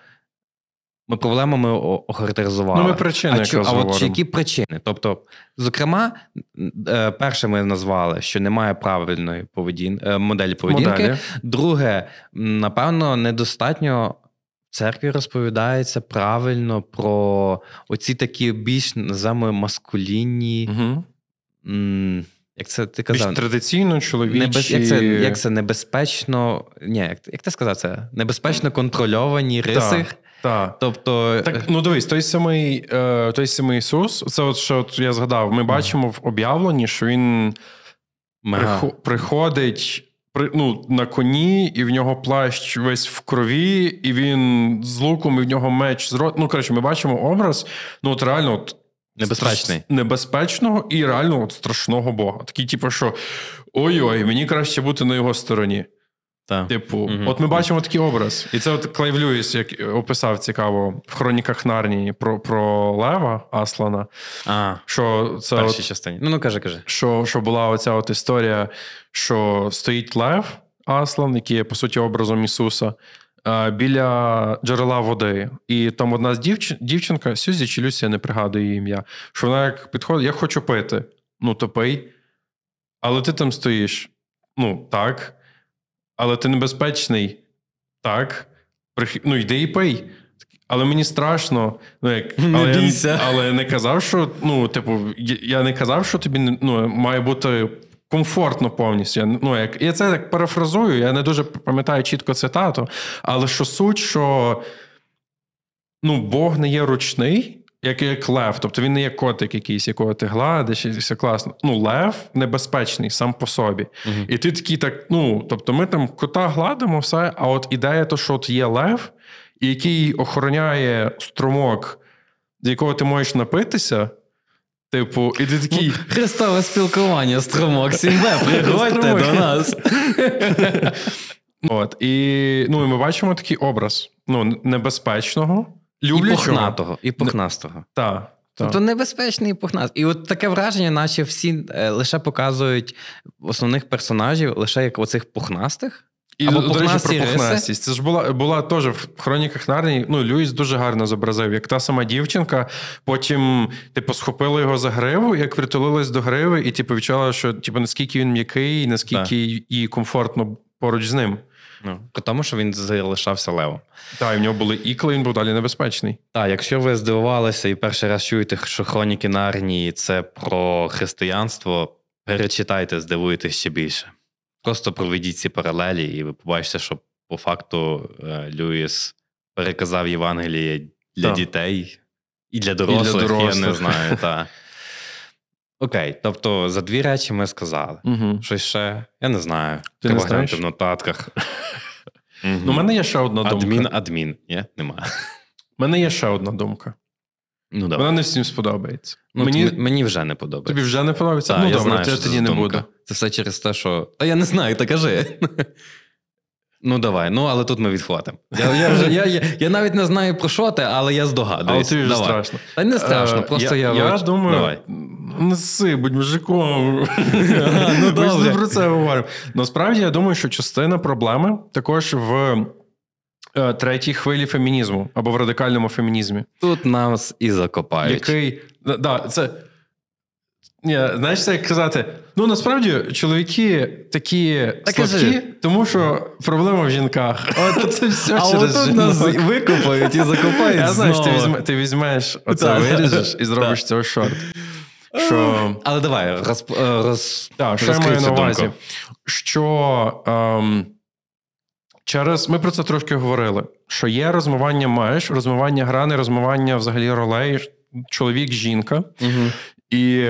ми проблемами охарактеризували. Ну, ми причини а, чу- а от які причини? Тобто, зокрема, е, перше ми назвали, що немає правильної поведін... е, моделі поведінки. Моделі. Друге, напевно, недостатньо в церкві розповідається правильно про оці такі більш називаємо маскулінні. Угу. м, Як це ти Більш традиційно чоловічі. Небез... Як, це, як це небезпечно. Ні, як, як ти сказав це? Небезпечно контрольовані риси. Так. Тобто, Так, ну дивись, той самий, е, той самий Ісус, це от що от я згадав, ми бачимо в об'явленні, що він мега. приходить при, ну, на коні, і в нього плащ весь в крові, і він з луком, і в нього меч з рота. Ну, коротше, ми бачимо образ, ну, от реально, от, Небезпечний. страш- небезпечного і реально от страшного Бога. Такий, типу, що ой-ой, мені краще бути на його стороні. Та. Типу, Мгм. от ми бачимо такий образ. І це от Клейв Льюіс, як описав цікаво в хроніках Нарнії про, про Лева Аслана. А, Що це в першій от, частині. Ну, ну кажи, кажи. що, що була оця от історія, що стоїть Лев Аслан, який є по суті образом Ісуса, е, біля джерела води. І там одна з дівчин, дівчинка, Сюзі чи Люсі, я не пригадую її ім'я, що вона як підходить, я хочу пити. Ну, то пий. Але ти там стоїш. Ну, так. Але ти небезпечний. Так. Ну, йди і пий. Але мені страшно. Ну, як... Не але, бійся. Я, але не казав, що ну, типу, я- не казав, що тобі ну, має бути комфортно повністю. Я, ну, як... Я це так парафразую, я не дуже пам'ятаю чітко цитату, але що суть, що ну, Бог не є ручний. Як, як лев, тобто він не є котик якийсь, якого ти гладиш, і все класно. Ну, лев небезпечний сам по собі. Мгм. І ти такий так, ну, тобто ми там кота гладимо, все, а от ідея, то, що от є лев, який охороняє струмок, з якого ти можеш напитися, типу, і ти такий. Христове спілкування, струмок, сім'я, приходьте до нас. От, і, ну, і ми бачимо такий образ ну, небезпечного, І люблячого. пухнатого, і пухнастого. Так. Тобто небезпечний і пухнастий. І от таке враження, наче всі е, лише показують основних персонажів лише як оцих пухнастих. І Або до речі, про пухнастість. Це ж була, була теж в хроніках Нарнії. Ну, Люїс дуже гарно зобразив, як та сама дівчинка. Потім, типу, схопила його за гриву, як притулилась до гриви, і типу відчула, що типу, наскільки він м'який, наскільки їй комфортно поруч з ним. Ну, тому, що він залишався левом. Так, і в нього були ікли, він був далі небезпечний. Так, якщо ви здивувалися і перший раз чуєте, що хроніки Нарнії це про християнство, перечитайте, здивуєтесь ще більше. Просто проведіть ці паралелі, і ви побачите, що по факту е, Люїс переказав Євангеліє для Так. дітей і для дорослих, я не знаю. Та. Окей, тобто за дві речі ми сказали. Угу. Щось ще, я не знаю. Ти Треба не знаєш? в нотатках. Ну, у мене є ще одна думка. Адмін, адмін. Ні, нема. У мене є ще одна думка. Ну, давай. Вона не всім сподобається. Ну, мені, мені... мені вже не подобається. тобі вже не подобається? Та, ну, я добре, знаю, це що тоді не буде. Це все через те, що. Та я не знаю, та кажи. Ну, давай, ну але тут ми відхватимо. Я, я, вже, я, я, я навіть не знаю про що ти, але я Але здогадуюсь. тобі вже Давай. страшно. Та не страшно, Е, просто я. я, от- думаю, Давай. неси, будь мужиком. Ну, Ми про це говоримо. Насправді, я думаю, що частина проблеми також в е, третій хвилі фемінізму або в радикальному фемінізмі, Тут нас і закопають. який. Да, це. Ні, знаєш, це як казати. Ну насправді чоловіки такі Та слабкі, тому що проблема в жінках. От це все А через отут нас викопають і закопають. Я знаю, ти, знову. візьме, ти візьмеш оце Так. виріжеш і зробиш Так. цього шорт. Що, Але давай, роз, е, роз... так, що я маю на увазі? думку. Що ем, через ми про це трошки говорили: що є розмивання меж, розмивання грани, розмивання взагалі ролей, чоловік, жінка. Угу. І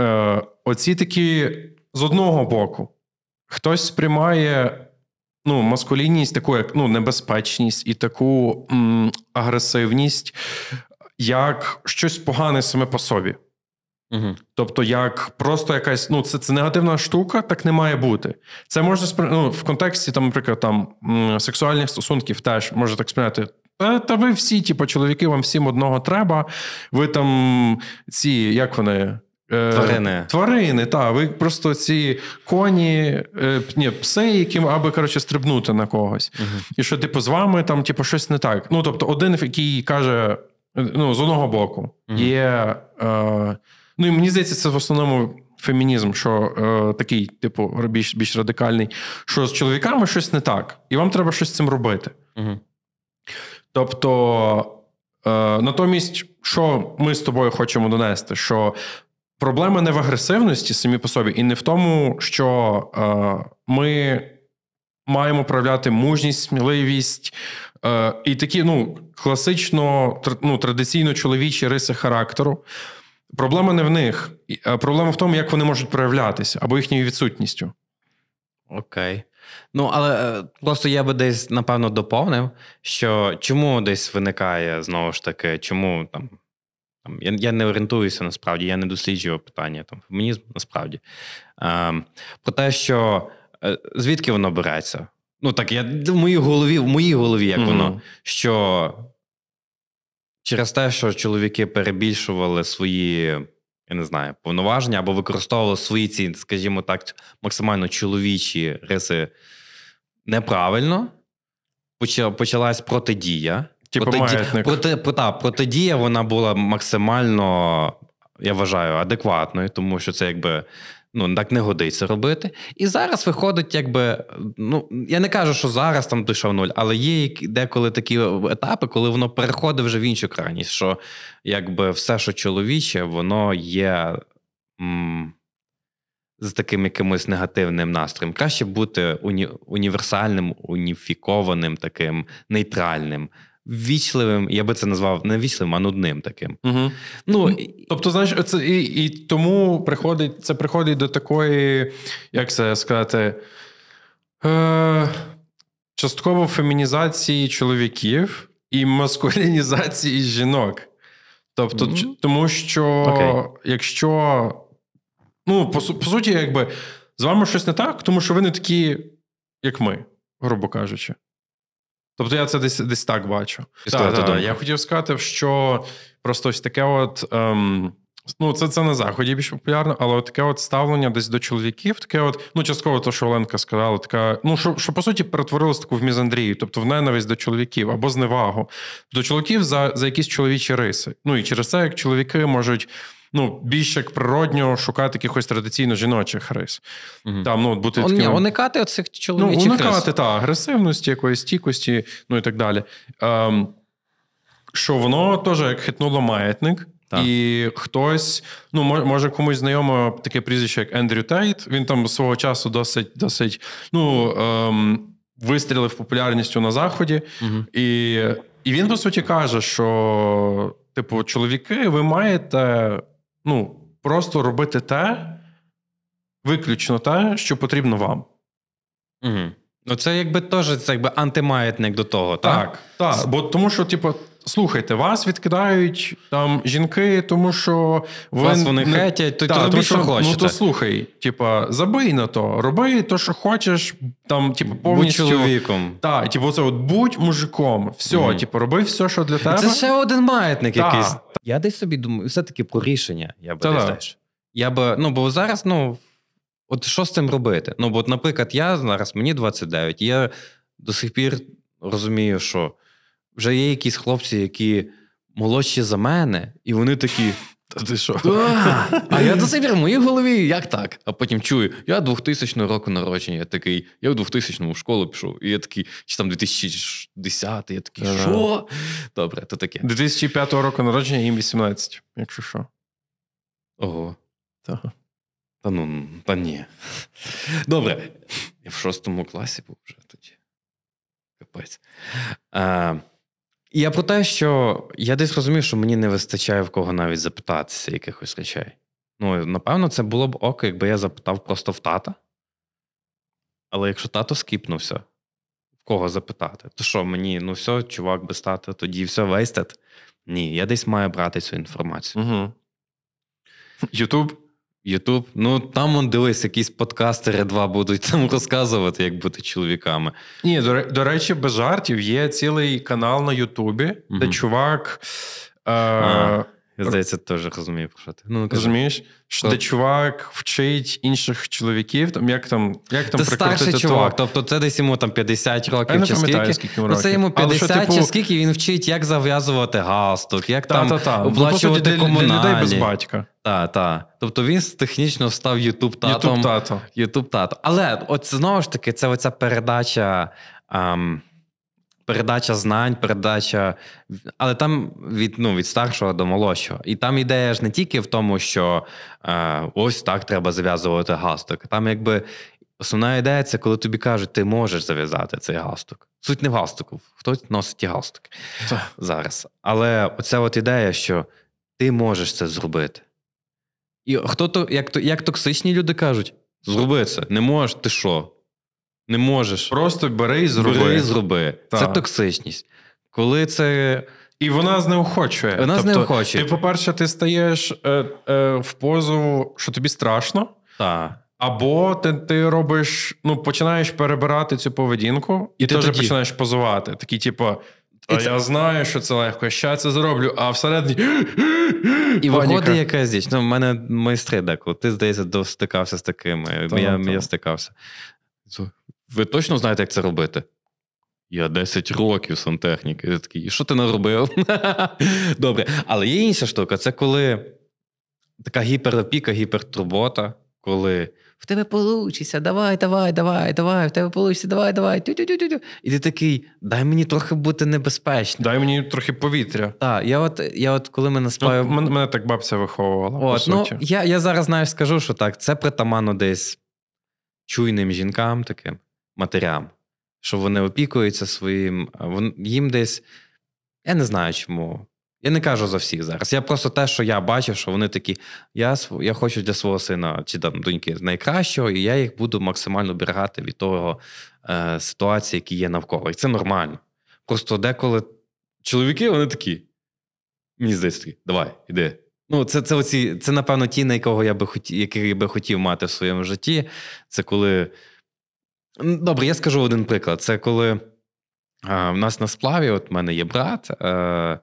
е, оці такі з одного боку, хтось сприймає ну, маскулінність, таку як ну, небезпечність і таку м, агресивність, як щось погане саме по собі. Угу. Тобто, як просто якась, ну, це це негативна штука, так не має бути. Це можна ну, в контексті, там, наприклад, там сексуальних стосунків теж може так сприйняти. Та, та ви всі, типу, чоловіки, вам всім одного треба. Ви там ці, як вони. Е, тварини. Тварини, так. Ви просто ці коні, е, ні, пси, яким аби коротше, стрибнути на когось. uh І що, типу, з вами там, типу, щось не так. Ну, тобто, один, який каже, ну, з одного боку, uh є. Е, Ну і мені здається, це в основному фемінізм, що е, такий, типу, більш більш радикальний, що з чоловіками щось не так, і вам треба щось з цим робити. Угу. Тобто, е, натомість, що ми з тобою хочемо донести? Що проблема не в агресивності самі по собі, і не в тому, що е, ми маємо проявляти мужність, сміливість. Е, і такі ну, класично ну, традиційно чоловічі риси характеру. Проблема не в них, проблема в тому, як вони можуть проявлятися або їхньою відсутністю. Окей. Ну, але е, просто я би десь, напевно, доповнив, що чому десь виникає знову ж таки, чому там. Там, Я я не орієнтуюся насправді, я не досліджую питання там, фемінізм насправді. Е, Про те, що е, звідки воно береться? Ну так, я в моїй голові, в моїй голові, як mm-hmm. воно, що через те, що чоловіки перебільшували свої, я не знаю, повноваження або використовували свої ці, скажімо так, максимально чоловічі риси неправильно, почалась протидія. Типу Протиді... проти... та, протидія вона була максимально, я вважаю, адекватною, тому що це якби ну так не годиться робити. І зараз виходить, якби ну я не кажу, що зараз там дійшов нуль, але є деколи такі етапи, коли воно переходить вже в іншу крайність, що якби все, що чоловіче, воно є. М- з таким якимось негативним настроєм. Краще бути уні- універсальним, уніфікованим, таким нейтральним ввічливим, я би це назвав не ввічливим, а нудним таким. Угу. Ну, Тобто, знаєш, це і і тому приходить це приходить до такої, як це сказати, е, частково фемінізації чоловіків і маскулінізації жінок. Тобто, mm-hmm. тому що okay. якщо, ну, по, по суті, якби з вами щось не так, тому що ви не такі, як ми, грубо кажучи. Тобто я це десь десь так бачу. Так, так. Я хотів сказати, що просто ось таке от. Ем, Ну, це це на заході більш популярно, але от таке от ставлення десь до чоловіків, таке от, ну, частково то, що Оленка сказала, така, ну, що, що по суті перетворилось таку в мізандрію, тобто в ненависть до чоловіків або зневагу. До чоловіків за за якісь чоловічі риси. Ну і через це як чоловіки можуть ну, більш як природньо шукати якихось традиційно жіночих рис. Угу. Там, ну, бути таким... Ні, Уникати оцих чоловічих Ну, уникати, так, агресивності, якоїсь стійкості, ну і так далі. Ем, Що воно теж як хитнуло маятник. Так. І хтось, ну може комусь знайомо таке прізвище, як Ендрю Тейт. Він там свого часу досить досить ну, ем, вистрілив популярністю на заході, угу. і і він по суті каже, що, типу, чоловіки, ви маєте ну, просто робити те, виключно те, що потрібно вам. Угу. Ну, це якби теж це якби антимаятник до того, так? Так, так. Бо тому що, типу, слухайте, вас відкидають там жінки, тому що ви вас вони не... хетять, то, та, тобі що хочете. Ну то слухай, типа, забий на то, роби то, що хочеш, там, типу, повністю. Будь чоловіком. Так, типу, це от будь мужиком. Все, mm типу, роби все, що для тебе. Це ще один маятник та. якийсь. Я десь собі думаю, все-таки про рішення. Я би десь теж. Я би, ну, бо зараз, ну. От що з цим робити? Ну, бо, от, наприклад, я зараз мені 29, і я до сих пір розумію, що вже є якісь хлопці, які молодші за мене, і вони такі. Та ти що? А я до сих пір в моїй голові, як так? А потім чую, я 2000 року народження, я такий, я в 2000-му в школу пішов, і я такий, чи там 2010 я такий, що? Добре, то таке. 2005 року народження, їм 18, якщо що. Ого. Так. Та ну, та ні. Добре. Я в шостому класі був вже тоді. Капець. А, Я про те, що я десь розумів, що мені не вистачає в кого навіть запитатися якихось речей. Ну, напевно, це було б ок, якби я запитав просто в тата. Але якщо тато скіпнувся, в кого запитати, то що мені, ну все, чувак без тата, тоді все вейстед? Ні, я десь маю брати цю інформацію. Угу. Ютуб. Ну там он дивись, якісь подкастери два будуть там розказувати, як бути чоловіками. Ні, до, до речі, без жартів є цілий канал на Ютубі, де угу. чувак. Е, Я здається, теж розумію, про що ти. Ну. Розумієш, що де чувак вчить інших чоловіків, там як там, як там Це старший чувак, тобто це десь йому там 50 років не чи скільки. скільки йому Ну, це йому Але що, типу, чи скільки він вчить, як зав'язувати галстук, як там Та-та-та. Ну, по оплачувати суті, для, для людей без батька. Та, та. Тобто він технічно став ютуб татом. тато. Ютуб тато. Але от знову ж таки, це оця передача. Ам, Передача знань, передача, але там від ну, від старшого до молодшого. І там ідея ж не тільки в тому, що е, ось так треба зав'язувати галстук. Там, якби основна ідея це коли тобі кажуть, ти можеш зав'язати цей галстук. Суть не в галстуку, хтось носить ті галстуки Та. зараз. Але оця от ідея, що ти можеш це зробити. І хто то, як, як токсичні люди кажуть, зроби це, не можеш, ти що? Не можеш. Просто бери і зроби. Зроби, зроби. Це токсичність. Коли це. І вона знеохочує. Вона тобто, знеохочує. Ти, по-перше, ти стаєш е, е, в позу, що тобі страшно, Та. або ти, ти робиш, ну, починаєш перебирати цю поведінку, і, І ти теж тоді- починаєш позувати. Такий, типу, а це- я знаю, що це легко, ща це зроблю, а всередині. І виходить якась діч. Ну, в мене майстри деколи. Ти, здається, стикався з такими. Та, я, та. я стикався. Ви точно знаєте, як це робити? Я 10 років сантехніки. Я такий, що ти наробив? Добре. Але є інша штука, це коли така гіперопіка, гіпертурбота, коли в тебе получиться, давай, давай, давай, давай, в тебе получиться, давай, давай. тю-тю-тю-тю. І ти такий, дай мені трохи бути небезпечним. Дай мені трохи повітря. Так, я от, я от коли мене Ну, мене, мене так бабця виховувала. по От, ну, я, я зараз знаєш, скажу, що так, це притаманно десь чуйним жінкам, таким матерям, що вони опікуються своїм, їм десь. Я не знаю чому. Я не кажу за всіх зараз. Я просто те, що я бачив, що вони такі: я, я хочу для свого сина чи там доньки найкращого, і я їх буду максимально берегати від того е, ситуації, які є навколо. І це нормально. Просто деколи чоловіки, вони такі. Мені здається, такі, давай, іди. Ну, це, це, оці, це, напевно, ті, на якого я би хотів, яких я би хотів мати в своєму житті. Це коли. Добре, я скажу один приклад. Це коли а, в нас на сплаві, от в мене є брат, е,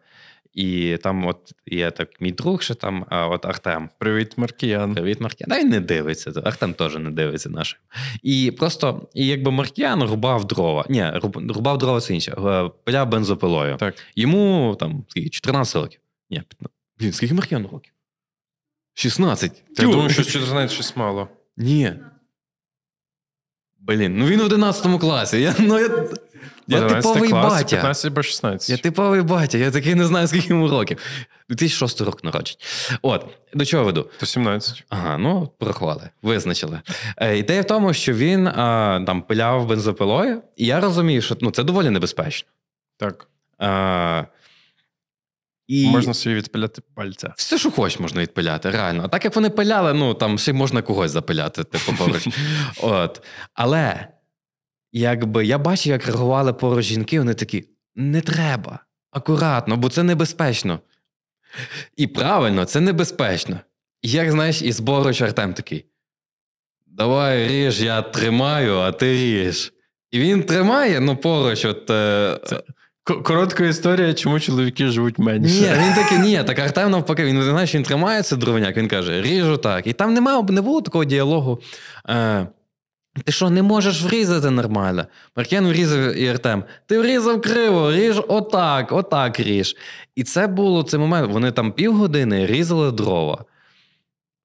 і там от є так мій друг, ще там, а, от Артем. Привіт, Маркіян. Привіт, Маркіян. Та він не дивиться. Артем теж не дивиться нашим. І просто, і якби Маркіян рубав дрова. Ні, рубав дрова це інше. е, Пиляв бензопилою. Так. Йому там 14 років. Ні, 15. Блін, скільки Маркіян років? 16. Я думаю, що 14 щось мало. Ні. Блін, ну він в 11 класі. Я, ну, я, я типовий клас, батя. 15 або 16. Я типовий батя, я такий не знаю, скільки йому років. 2006 рок народження. От, до чого веду? То 17. Ага, ну порахували, визначили. Е, ідея в тому, що він а, там пиляв бензопилою, і я розумію, що ну, це доволі небезпечно. Так. А, і Можна собі відпиляти пальця. все, що хочеш, можна відпиляти, реально. А так як вони пиляли, ну там ще можна когось запиляти, типу, поруч. От. Але якби я бачив, як реагували поруч жінки, вони такі: не треба, акуратно, бо це небезпечно. І правильно, це небезпечно. І як знаєш, і зборуч Артем такий: Давай ріж, я тримаю, а ти ріж. І він тримає, ну поруч, от. Е... Коротка історія, чому чоловіки живуть менше. Ні, він такий, ні, так Артем навпаки, він знаєш, він тримається дровняк, він каже, ріжу так. І там немає, не було такого діалогу. Е, ти що, не можеш врізати нормально? Маркян врізав і Артем. Ти врізав криво, ріж отак, отак ріж. І це було цей момент. Вони там півгодини різали дрова.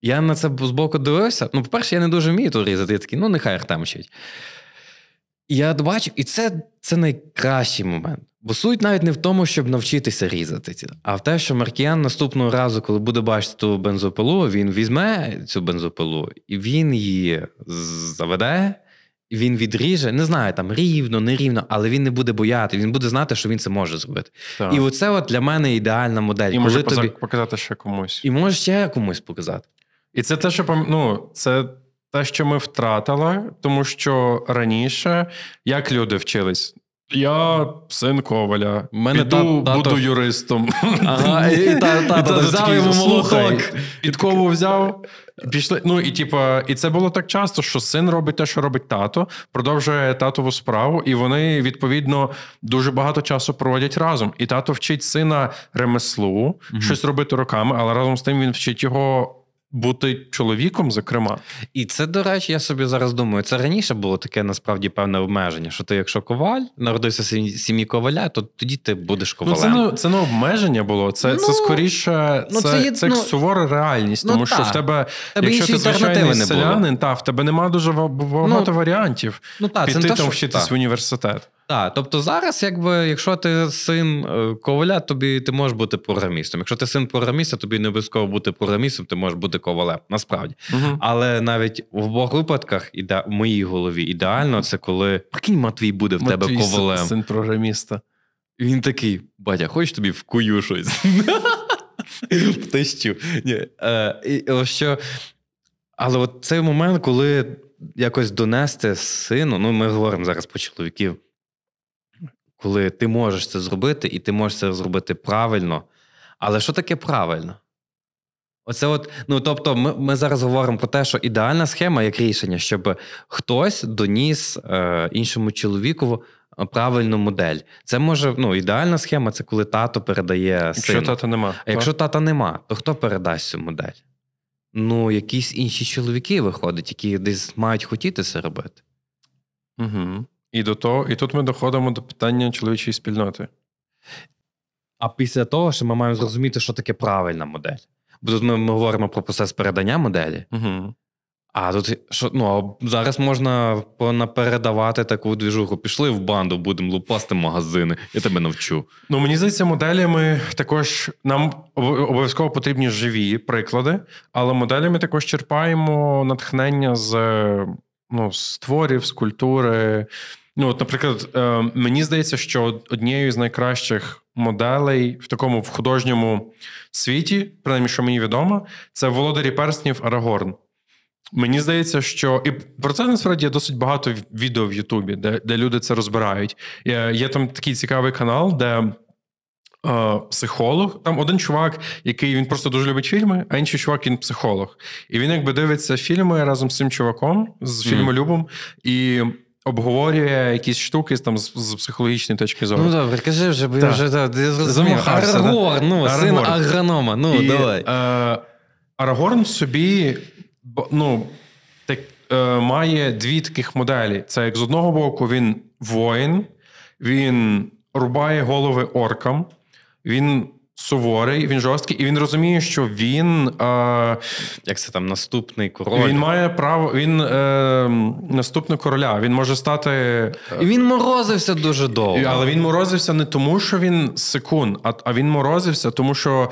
Я на це збоку дивився. Ну, по-перше, я не дуже вмію тут різати. Я такий, ну, нехай Артем вчить. І я бачив, і це, це найкращий момент. Бо суть навіть не в тому, щоб навчитися різати, а в те, що Маркіян наступного разу, коли буде бачити ту бензопилу, він візьме цю бензопилу і він її заведе, він відріже, не знаю, там рівно, нерівно, але він не буде бояти, він буде знати, що він це може зробити. Так. І оце от для мене ідеальна модель. І може тобі... показати ще комусь. І може ще комусь показати. І це те, що ну, це те, що ми втратили, тому що раніше як люди вчились. Я син Коваля, мене піду, та- буду юристом. Ага, і- і та- тато взяв йому «Слухай, молоток». Підкову взяв, пішли. Ну і типа, і це було так часто, що син робить те, що робить тато, продовжує татову справу, і вони відповідно дуже багато часу проводять разом. І тато вчить сина ремеслу, щось робити руками, але разом з тим він вчить його. Бути чоловіком, зокрема, І це, до речі, я собі зараз думаю, це раніше було таке насправді певне обмеження, що ти, якщо коваль, народився в сім'ї- коваля, то тоді ти будеш ну ковалем. це не це не обмеження було. Це, це Ну, скоріше ну, це, це це, є- ну, сувора реальність, ну, тому що так. в тебе, Тебе якщо ти звичайний не селянин, та в тебе нема дуже ва- багато варіантів Ну це піти не там що- вчитись так. в університет. Так, тобто зараз, якби, якщо ти син е, коваля, тобі ти можеш бути програмістом. Якщо ти син програміста, тобі не обов'язково бути програмістом, ти можеш бути ковалем. Насправді. Угу. Але навіть в обох випадках, іде, в моїй голові, ідеально це коли прикинь, Матвій буде в тебе ковалем. син програміста. І він такий: батя, хочеш тобі вкую щось? Е, що. Але от цей момент, коли якось донести сину, ну ми говоримо зараз про чоловіків, коли ти можеш це зробити, і ти можеш це зробити правильно. Але що таке правильно? Оце от, ну тобто, ми, ми зараз говоримо про те, що ідеальна схема як рішення, щоб хтось доніс е, іншому чоловіку правильну модель. Це може, ну, ідеальна схема це коли тато передає Якщо сину. тата нема. А якщо тата нема, то хто передасть цю модель? Ну, якісь інші чоловіки виходять, які десь мають хотіти це робити. Угу. І до того, і тут ми доходимо до питання чоловічої спільноти. А після того, що ми маємо зрозуміти, що таке правильна модель. Бо тут ми, ми говоримо про процес передання моделі. Угу. А тут що ну а зараз можна понапередавати таку двіжуху. Пішли в банду, будемо лупасти магазини. Я тебе навчу. Ну, мені здається, моделями також нам обов'язково потрібні живі приклади, але моделями також черпаємо натхнення з, ну, з творів, з культури. Ну, от, наприклад, е, мені здається, що однією з найкращих моделей в такому в художньому світі, принаймні, що мені відомо, це володарі перснів Арагорн. Мені здається, що і про це насправді є досить багато відео в Ютубі, де, де люди це розбирають. Є, є там такий цікавий канал, де е, психолог. Там один чувак, який він просто дуже любить фільми, а інший чувак він психолог. І він якби дивиться фільми разом з цим чуваком, з фільмолюбом, і обговорює якісь штуки там з, з психологічної точки зору. Ну добре, кажи вже, бо я вже да, зрозумів. Арагорн, ну, син агронома. Ну, І, давай. Е, Арагорн в собі ну, так, е, має дві таких моделі. Це як з одного боку він воїн, він рубає голови оркам, він суворий, він жорсткий, і він розуміє, що він. Е, Як це там наступний король? він має право, він е, наступний короля. Він може стати. І він морозився дуже довго. Але він морозився не тому, що він секунд, а, а він морозився, тому що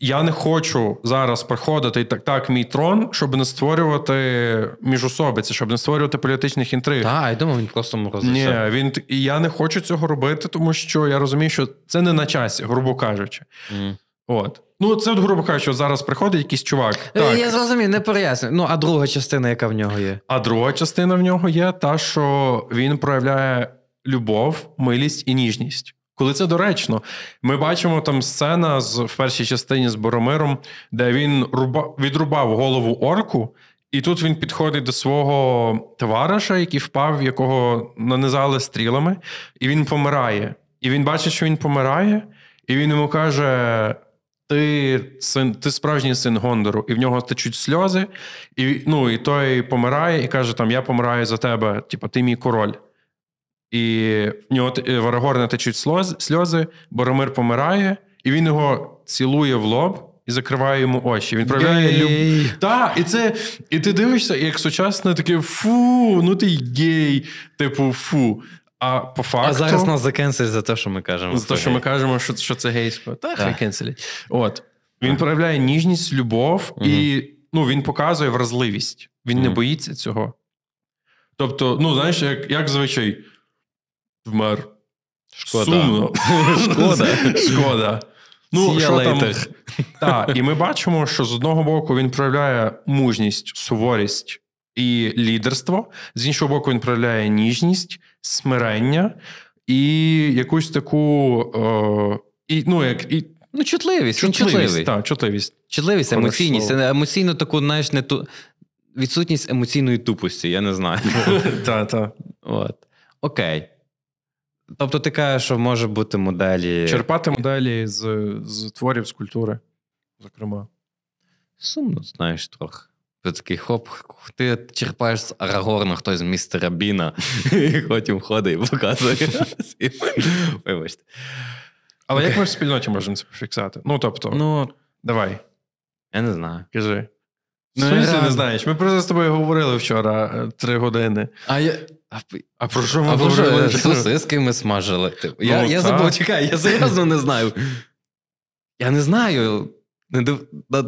я не хочу зараз приходити і так, так, мій трон, щоб не створювати міжособиці, щоб не створювати політичних інтриг. Так, я думав, він просто. Ні, він і я не хочу цього робити, тому що я розумію, що це не на часі, грубо кажучи. М. От. Ну, це, от, грубо кажучи, зараз приходить якийсь чувак. Е, Так. Я зрозумів, не пояснюю. Ну, а друга частина, яка в нього є? А друга частина в нього є та, що він проявляє любов, милість і ніжність. Коли це доречно, ми бачимо там сцена з в першій частині з Боромиром, де він руба, відрубав голову орку, і тут він підходить до свого товариша, який впав, якого нанизали стрілами, і він помирає. І він бачить, що він помирає, і він йому каже: Ти син, ти справжній син Гондору, і в нього течуть сльози. І, ну, і той помирає і каже: там, Я помираю за тебе, типу, ти мій король. І в нього т- в Арагорна течуть сльози, Боромир помирає, і він його цілує в лоб і закриває йому очі. Він проявляє любов. Так, і це, і ти дивишся, як сучасне таке фу, ну ти гей, типу, фу. А по факту. А зараз нас закенселять за те, що ми кажемо. За те, що ми кажемо, що, що це гейсько. Та, хай кенселять. От. Він проявляє ніжність, любов, і ну, він показує вразливість. Він не боїться цього. Тобто, ну, знаєш, як, як звичай, вмер. Шкода. Сумно. Шкода. Шкода. Ну, що там? Так, і ми бачимо, що з одного боку він проявляє мужність, суворість і лідерство, з іншого боку, він проявляє ніжність, смирення і якусь таку. Е, і, ну, як, і Ну, чутливість, чутливий. Так, чутливість. Чутливість, емоційність. Це емоційно таку, знаєш, не ту. Відсутність емоційної тупості, я не знаю. Так, так. От. Окей. Тобто ти кажеш, що може бути моделі. Черпати моделі з, з творів з культури, зокрема. Сумно, знаєш, трохи. Ти такий хоп, ти черпаєш з Арагорна хтось з містера Біна, і потім ходить і показує. Вибачте. Але як ми в спільноті можемо це пофіксати? Ну, тобто, Ну, давай, я не знаю. кажи. Ну, Ну, ти я- не знаєш. Ми просто з тобою говорили вчора е, три години. А я. А, А про що ми а говорили? що сосиски ми смажили? Типу, я, Ну, я та. забув, чекай, я серйозно не знаю. Я не знаю.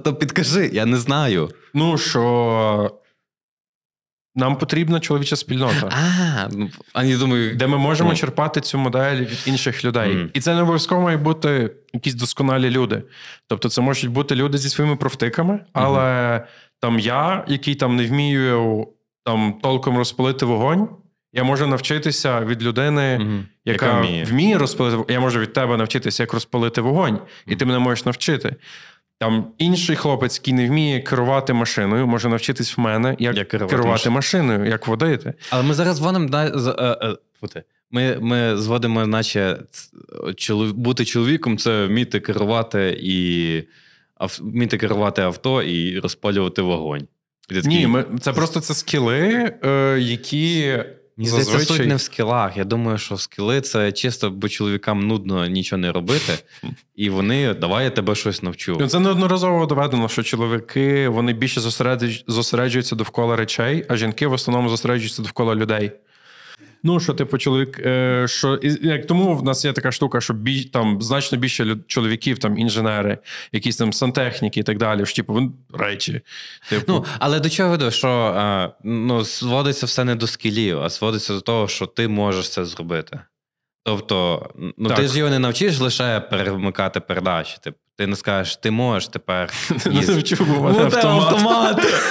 То підкажи, я не знаю. Ну, що нам потрібна чоловіча спільнота, А, ну, а я думаю, де ми можемо Ну. черпати цю модель від інших людей. Мгм. І це не обов'язково мають бути якісь досконалі люди. Тобто, це можуть бути люди зі своїми профтиками, але там я, який там не вмію там толком розпалити вогонь, я можу навчитися від людини. Мгм. яка, вміє. вміє. розпалити вогонь. Я можу від тебе навчитися, як розпалити вогонь, і ти мене можеш навчити. Там інший хлопець, який не вміє керувати машиною, може навчитись в мене, як, Як керувати, керувати машиною. як водити. Але ми зараз зводимо на е, е. Ми, ми зводимо, наче чолов- бути чоловіком це вміти керувати і ав- вміти керувати авто і розпалювати вогонь. Ні, ми, це просто це скіли, е, які Мені здається, зазвичай... суть не в скілах. Я думаю, що скіли це чисто, бо чоловікам нудно нічого не робити, і вони давай я тебе щось навчу. Ну, Це неодноразово доведено, що чоловіки вони більше зосередж- зосереджуються довкола речей, а жінки в основному зосереджуються довкола людей. Ну, що, типу, чоловік, е, що і- як тому в нас є така штука, що бі, там значно більше люд- чоловіків, там інженери, якісь там сантехніки і так далі. Що, типу, речі. Типу, Ну, але до чого веду, що е, ну, зводиться все не до скілів, а зводиться до того, що ти можеш це зробити. Тобто, ну Так. ти ж його не навчиш лише перемикати передачі. Ти, ти не скажеш, ти можеш тепер. не в мене Ну, автомат.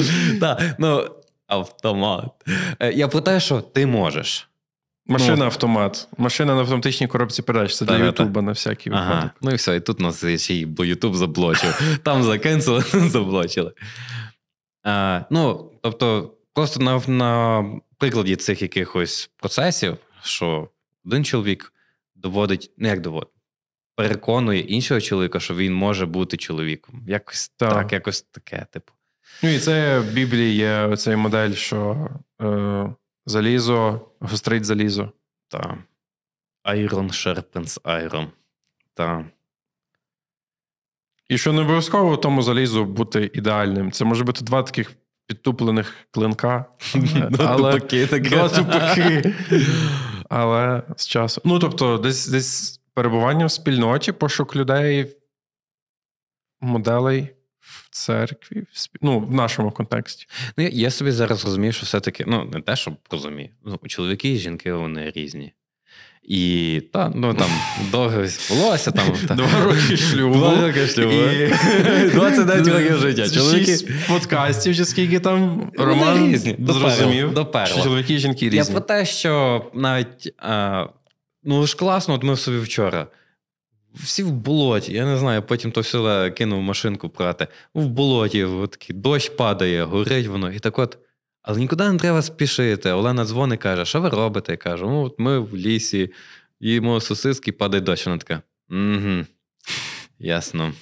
Так, ну, автомат. Е, Я про те, що ти можеш. Машина автомат. Машина на автоматичній коробці передач. Це для. Ютуба на всякий Ага. випадок. Ну і все, і тут нас ще й бо Ютуб заблочив. Там закенсили, заблочили. А, ну, тобто, просто на, на прикладі цих якихось процесів, що один чоловік доводить, не як доводить, переконує іншого чоловіка, що він може бути чоловіком. Якось Так. так, якось таке, типу. Ну і це в Біблії є цей модель, що е, залізо гострить залізо. Та. Iron sharpens iron. Та. І що не обов'язково тому залізу бути ідеальним. Це може бути два таких підтуплених клинка. Але, Два тупаки. але з часом. Ну, тобто, десь, десь перебування в спільноті, пошук людей, моделей в церкві, в спі... ну, в нашому контексті. Ну, я, я собі зараз розумію, що все-таки, ну, не те, щоб розумію. Ну, чоловіки і жінки вони різні. І та, ну там довге волосся, там та. Два роки шлюбу. Два роки шлюбу. І 29 років життя. Чоловіки Шість подкастів, чи скільки там Роман різні. зрозумів, Доперла. що чоловіки і жінки Я різні. про те, що навіть а, ну ж класно, от ми собі вчора. Всі в болоті, я не знаю, потім то все кинув машинку прати. В болоті, от такий дощ падає, горить воно. І так от, але нікуди не треба спішити. Олена дзвонить каже, що ви робите? Я кажу, ну, от ми в лісі, їмо сосиски, падає дощ. Вона така. Угу. Ясно.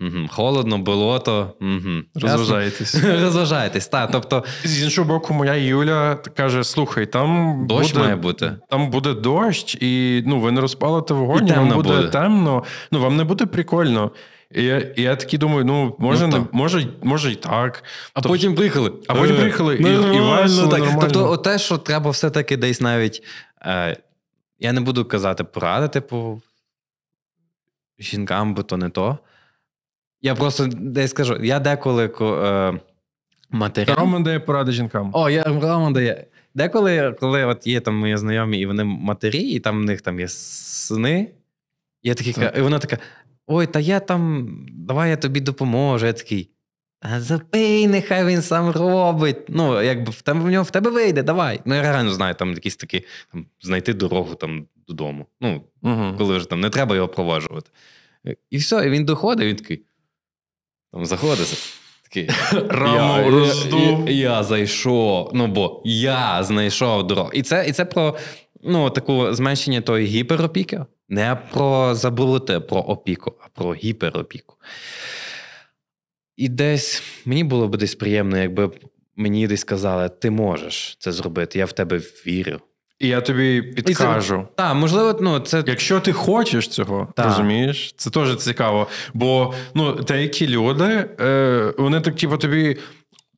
Угу. Холодно, болото. Угу. Розважаєтесь. Розважайтесь, так. Тобто, З іншого боку, моя Юля каже: слухай, там дощ буде, має бути. там буде дощ, і ну, ви не розпалите вогонь, І вам буде, буде. темно, ну вам не буде прикольно. І я, і я такий думаю, ну може, Ну, не, може, може й так. А Тобто- потім приїхали. А потім Е, приїхали, і- і весело, так. нормально. Тобто, те, що треба все-таки десь навіть. Е, я не буду казати порадити по жінкам, бо то не то. Я просто десь скажу, я деколи ко- е, матерям. Роман дає поради жінкам. О, я Роман дає. деколи, коли от є там мої знайомі, і вони матері, і там в них там є сини, я такий, Так. і вона така: ой, та я там, давай я тобі допоможу. Я такий. А забий, нехай він сам робить. Ну, якби в тебе в нього в тебе вийде, давай. Ну, я реально знаю, там якісь такі там, знайти дорогу там додому. Ну, Угу. коли вже там не треба його проваджувати. І все, і він доходить, він такий. Там заходить. Такий. Раму я, роздув. Я, я зайшов. Ну, бо я знайшов дорогу. І це, і це про ну, таку зменшення тої гіперопіки. Не про забути про опіку, а про гіперопіку. І десь мені було б десь приємно, якби мені десь сказали, ти можеш це зробити, я в тебе вірю. І я тобі підкажу. Так, можливо, ну, це Якщо ти хочеш цього, Так. розумієш, це теж цікаво. Бо ну, деякі люди, е, вони так, типу, тобі.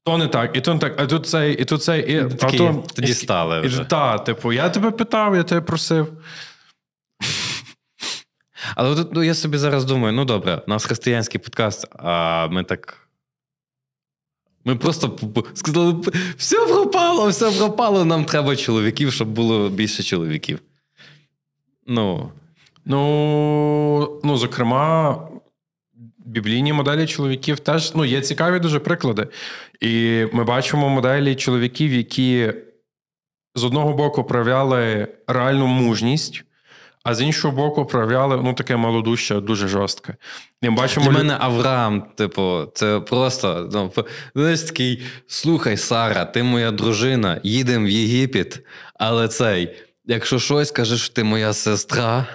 То не так, і то не так, а тут цей, і тут цей, і такі, а то тоді стали І, та, типу, я тебе питав, я тебе просив. Але от, ну, я собі зараз думаю: ну добре, у нас християнський подкаст, а ми так. Ми просто сказали, все пропало, все пропало, нам треба чоловіків, щоб було більше чоловіків. Ну, Ну, ну, зокрема, біблійні моделі чоловіків теж ну, є цікаві дуже приклади. І ми бачимо моделі чоловіків, які з одного боку проявляли реальну мужність, а з іншого боку, проявляли ну, таке малодуще, дуже жорстке. І ми бачимо для мене Авраам, типу, це просто ну, знаєш, такий: слухай, Сара, ти моя дружина, їдемо в Єгипет, але цей, якщо щось кажеш, що ти моя сестра,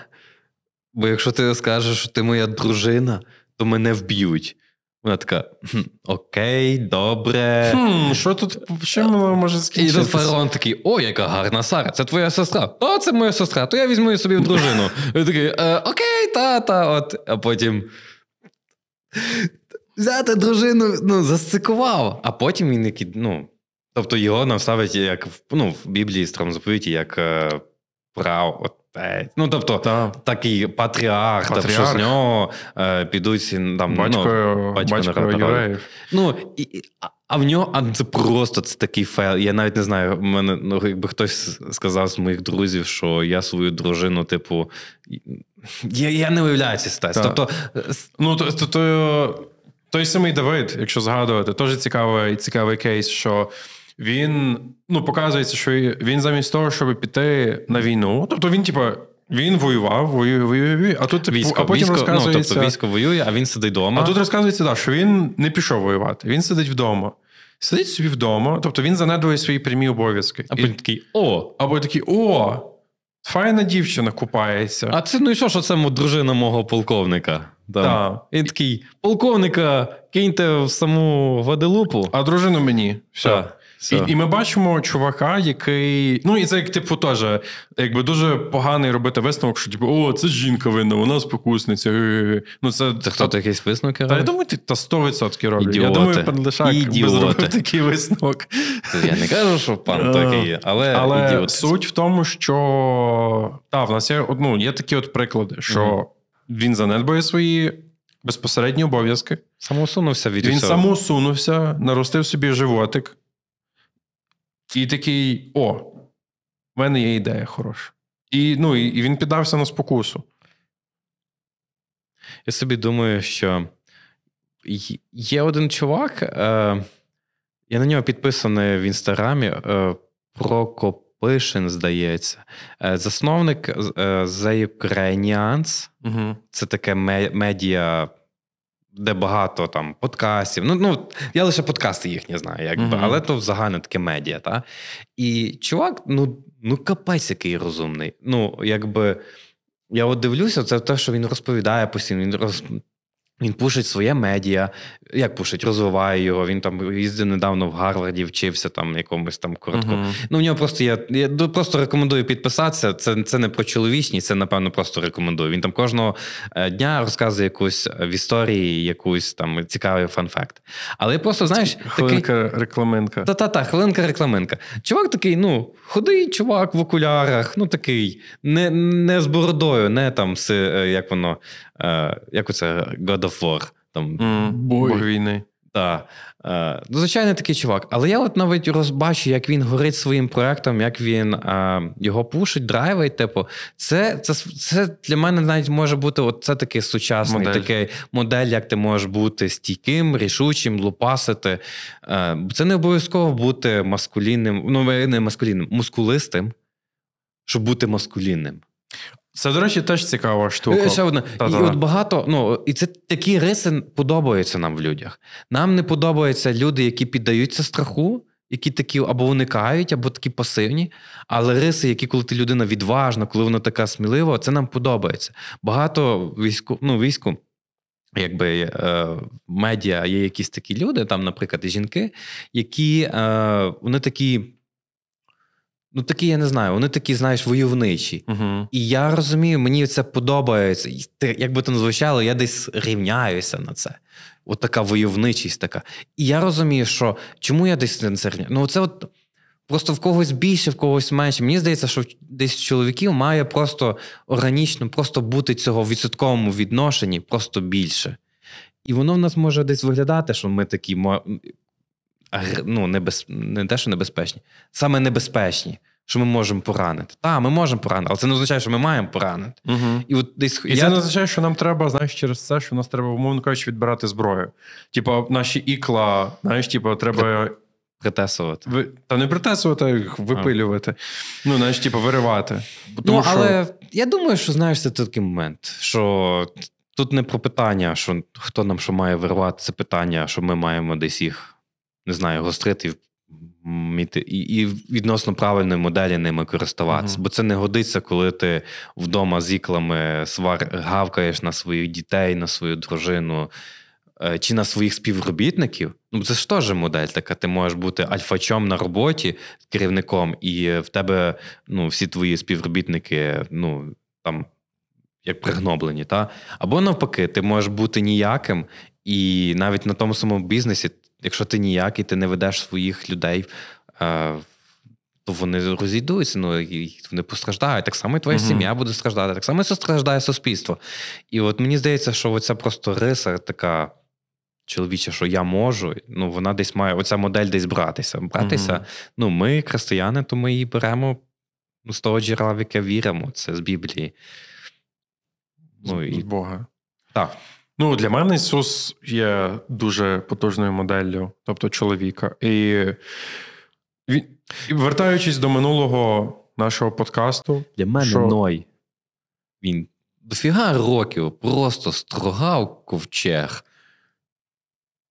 бо якщо ти скажеш, що ти моя дружина, то мене вб'ють. Вона така: «Хм, окей, добре. Хм, що тут що може І тут скінчитися? фараон такий: о, яка гарна Сара, це твоя сестра. О, це моя сестра, то я візьму її собі в дружину. І такий, «Е, окей, та-та, от. А потім. Взяти дружину, ну, засцикував. А потім він який, ну. Тобто його нам ставить як в- ну, в Біблії старому заповіті, як е, прав отець. Ну, тобто, Так. такий патріарх, тобто, що з нього е, підуть там, Батько, ну, батько батько євреїв. Ну, і, а- в нього а це просто це такий фейл. Я навіть не знаю. Мене ну, якби хтось сказав з моїх друзів, що я свою дружину, типу, я, я не уявляю ці ситуації. Тобто, е, Ну, то, то, то, той самий Давид, якщо згадувати, теж цікавий, цікавий кейс, що він ну, показується, що він замість того, щоб піти на війну, тобто він, типа, він воював, воює, воює, воює, а тут військо, а потім військо, ну, тобто військо воює, а він сидить вдома. А тут розказується, да, що він не пішов воювати, він сидить вдома. Сидить собі вдома, тобто він занедує свої прямі обов'язки. а І- потім такий: о! або такий, о, файна дівчина купається. А це ну і що, що це дружина мого полковника? Там. Так. І такий: полковника, киньте в саму Гваделупу. А дружину мені. Все. Все. І, і ми бачимо чувака, який. Ну, і це як типу теж, якби дуже поганий робити висновок, що типу, о, це жінка винна, вона спокусниця. Ну, це, Це хто якийсь висновки Та я думаю, ти та 100% роблять. Я думаю, пан Лишак би зробив такий висновок. Я не кажу, що пан такий, але, Але ідіот. суть в тому, що та, в нас є, ну, є такі от приклади, що він занедбує свої безпосередні обов'язки. Самоусунувся від Він усього. самоусунувся, наростив собі животик. І такий: о, в мене є ідея хороша. І, ну, і, він піддався на спокусу. Я собі думаю, що є один чувак, е, я на нього підписаний в інстаграмі. Е, Прокопишин, здається. Е, засновник е, The Ukrainians. Угу. Це таке ме- медіа, де багато там подкастів. Ну, ну, я лише подкасти їхні знаю, якби, Мгм. але то взагалі таке медіа. Та? І чувак, ну, ну капець який розумний. Ну, якби. Я от дивлюся, це те, що він розповідає постійно. Він роз... Він пушить своє медіа, як пушить, розвиває його. Він там їздив недавно в Гарварді, вчився там якомусь там коротко. Угу. Ну, в нього просто є. Я просто рекомендую підписатися. Це, це не про чоловічність, це, напевно, просто рекомендую. Він там кожного е, дня розказує якусь е, в історії, якусь там цікавий фан-факт. Але просто, знаєш, такий. Хвилинка рекламинка. Та-та-та, хвилинка рекламинка. Чувак такий, ну, худий чувак в окулярах, ну такий, не, не з бородою, не там, е, як воно, е, як оце God of War. Там, Бой. Бог війни. Так. Е, ну, звичайно, такий чувак. Але я от навіть розбачу, як він горить своїм проектом, як він е, його пушить, драйвить. Типу, це це, це для мене навіть може бути от це такий сучасний модель. такий модель, як ти можеш бути стійким, рішучим, лупасити. Е, Це не обов'язково бути маскулінним, ну не маскулінним, мускулистим, щоб бути маскулінним. Це, до речі, теж цікава штука. Е, ще одна. І от багато, ну, і це такі риси подобаються нам в людях. Нам не подобаються люди, які піддаються страху, які такі або уникають, або такі пасивні. Але риси, які, коли ти людина відважна, коли вона така смілива, це нам подобається. Багато війську, ну, війську. Якби е, медіа є якісь такі люди, там, наприклад, і жінки, які е, вони такі Ну, такі, я не знаю, вони такі, знаєш, войовничі. uh І я розумію, мені це подобається. Як би то не звучало, я десь рівняюся на це. От така войовничість така. І я розумію, що чому я десь на це рівняю? Ну, це от просто в когось більше, в когось менше. Мені здається, що десь чоловіків має просто органічно просто бути цього в відсотковому відношенні просто більше. І воно в нас може десь виглядати, що ми такі ну, небез... не те, що небезпечні, саме небезпечні, що ми можемо поранити. Так, ми можемо поранити, але це не означає, що ми маємо поранити. Угу. І от десь... І я... це не означає, що нам треба, знаєш, через це, що нас треба, умовно кажучи, відбирати зброю. Типу, наші ікла, знаєш, типу, треба. Притесувати. Ви... Та не притесувати, а їх випилювати. А. Ну, знаєш, типу, виривати. Ну, Тому, ну, але що... я думаю, що знаєш, це такий момент, що тут не про питання, що хто нам що має виривати, це питання, що ми маємо десь їх не знаю, гострити і і відносно правильної моделі ними користуватися. Uh-huh. Бо це не годиться, коли ти вдома з іклами свар гавкаєш на своїх дітей, на свою дружину е, чи на своїх співробітників. Ну, це ж теж модель така. Ти можеш бути альфачом на роботі керівником, і в тебе ну, всі твої співробітники, ну там. Як пригноблені, та? або навпаки, ти можеш бути ніяким, і навіть на тому самому бізнесі якщо ти ніякий, ти не ведеш своїх людей, е, то вони розійдуться, ну і вони постраждають. Так само і твоя uh-huh. сім'я буде страждати, так само і страждає суспільство. І от мені здається, що оця просто риса така. Чоловіча, що я можу, ну вона десь має оця модель десь братися. Братися. Mm-hmm. Ну, ми, християни, то ми її беремо ну, з того джерела, в яке віримо. Це з Біблії. Ну, і... З Бога. Так. Ну, для мене Ісус є дуже потужною моделлю, тобто чоловіка. І він, вертаючись до минулого нашого подкасту. Для мене що... Ной. Він дофіга років просто строгав ковчег.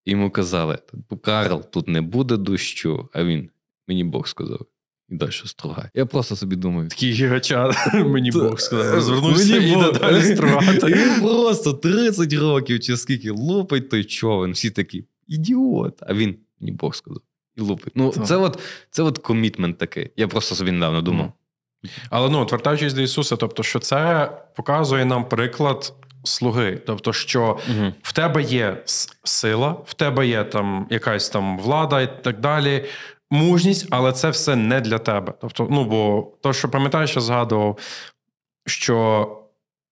Йому казали: Карл, тут не буде дощу, а він мені Бог сказав. І далі стругай. Я просто собі думаю. Такий гігачат, мені Бог сказав. Розвернувся і далі стругати. Він просто 30 років чи скільки лупить той човен. Всі такі ідіот. А він мені Бог сказав. І лупить. Ну, це от це от комітмент такий. Я просто собі недавно думав. Але ну, звертаючись до Ісуса, тобто, що це показує нам приклад. Слуги, тобто, що угу. в тебе є сила, в тебе є там якась там влада і так далі мужність, але це все не для тебе. Тобто, ну бо то, що пам'ятаєш, я згадував, що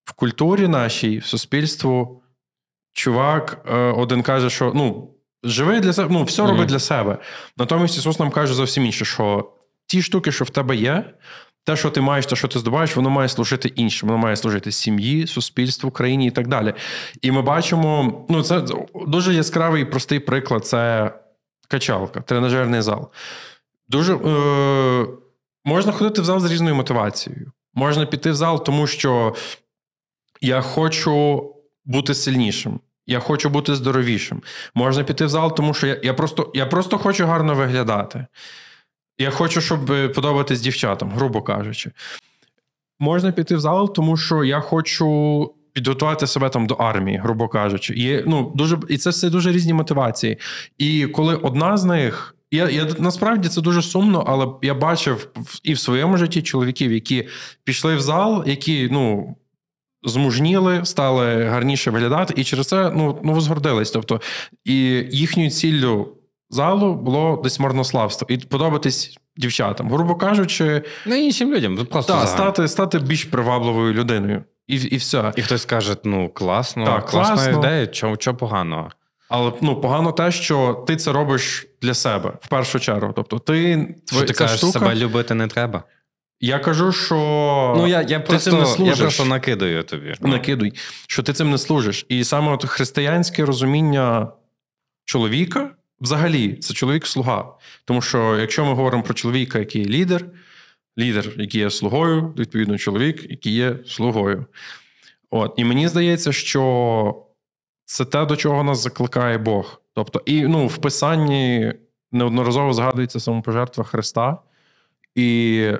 в культурі нашій, в суспільству, чувак е, один каже, що ну, живи для себе, ну, все mm-hmm. для себе. Натомість Ісус нам каже зовсім інше, що ті штуки, що в тебе є. Те, що ти маєш, те, що ти здобуваєш, воно має служити іншим, воно має служити сім'ї, суспільству, країні і так далі. І ми бачимо, ну це дуже яскравий і простий приклад. Це качалка, тренажерний зал. Дуже е, можна ходити в зал з різною мотивацією. Можна піти в зал, тому що я хочу бути сильнішим. Я хочу бути здоровішим. Можна піти в зал, тому що я я, просто я просто хочу гарно виглядати. Я хочу, щоб подобатись дівчатам, грубо кажучи. Можна піти в зал, тому що я хочу підготувати себе там до армії, грубо кажучи. І ну, дуже, і це все дуже різні мотивації. І коли одна з них. Я я насправді це дуже сумно, але я бачив і в своєму житті чоловіків, які пішли в зал, які ну змужніли, стали гарніше виглядати, і через це ну ну згордились. Тобто, і їхньою ціллю залу було десь марнославство і подобатись дівчатам, грубо кажучи, ну іншим людям просто та, стати стати більш привабливою людиною. І і все. І хтось каже: ну класно, так, класна класно. ідея, чого чого поганого. Але ну, погано те, що ти це робиш для себе в першу чергу. Тобто, ти Що ти кажеш, штука, себе любити не треба. Я кажу, що Ну, я, я, ти просто, цим не я служиш. просто накидаю тобі. Накидуй, що ти цим не служиш. І саме от християнське розуміння чоловіка взагалі це чоловік-слуга. Тому що якщо ми говоримо про чоловіка, який є лідер, лідер, який є слугою, відповідно, чоловік, який є слугою. От. І мені здається, що це те, до чого нас закликає Бог. Тобто, і ну, в писанні неодноразово згадується самопожертва Христа, і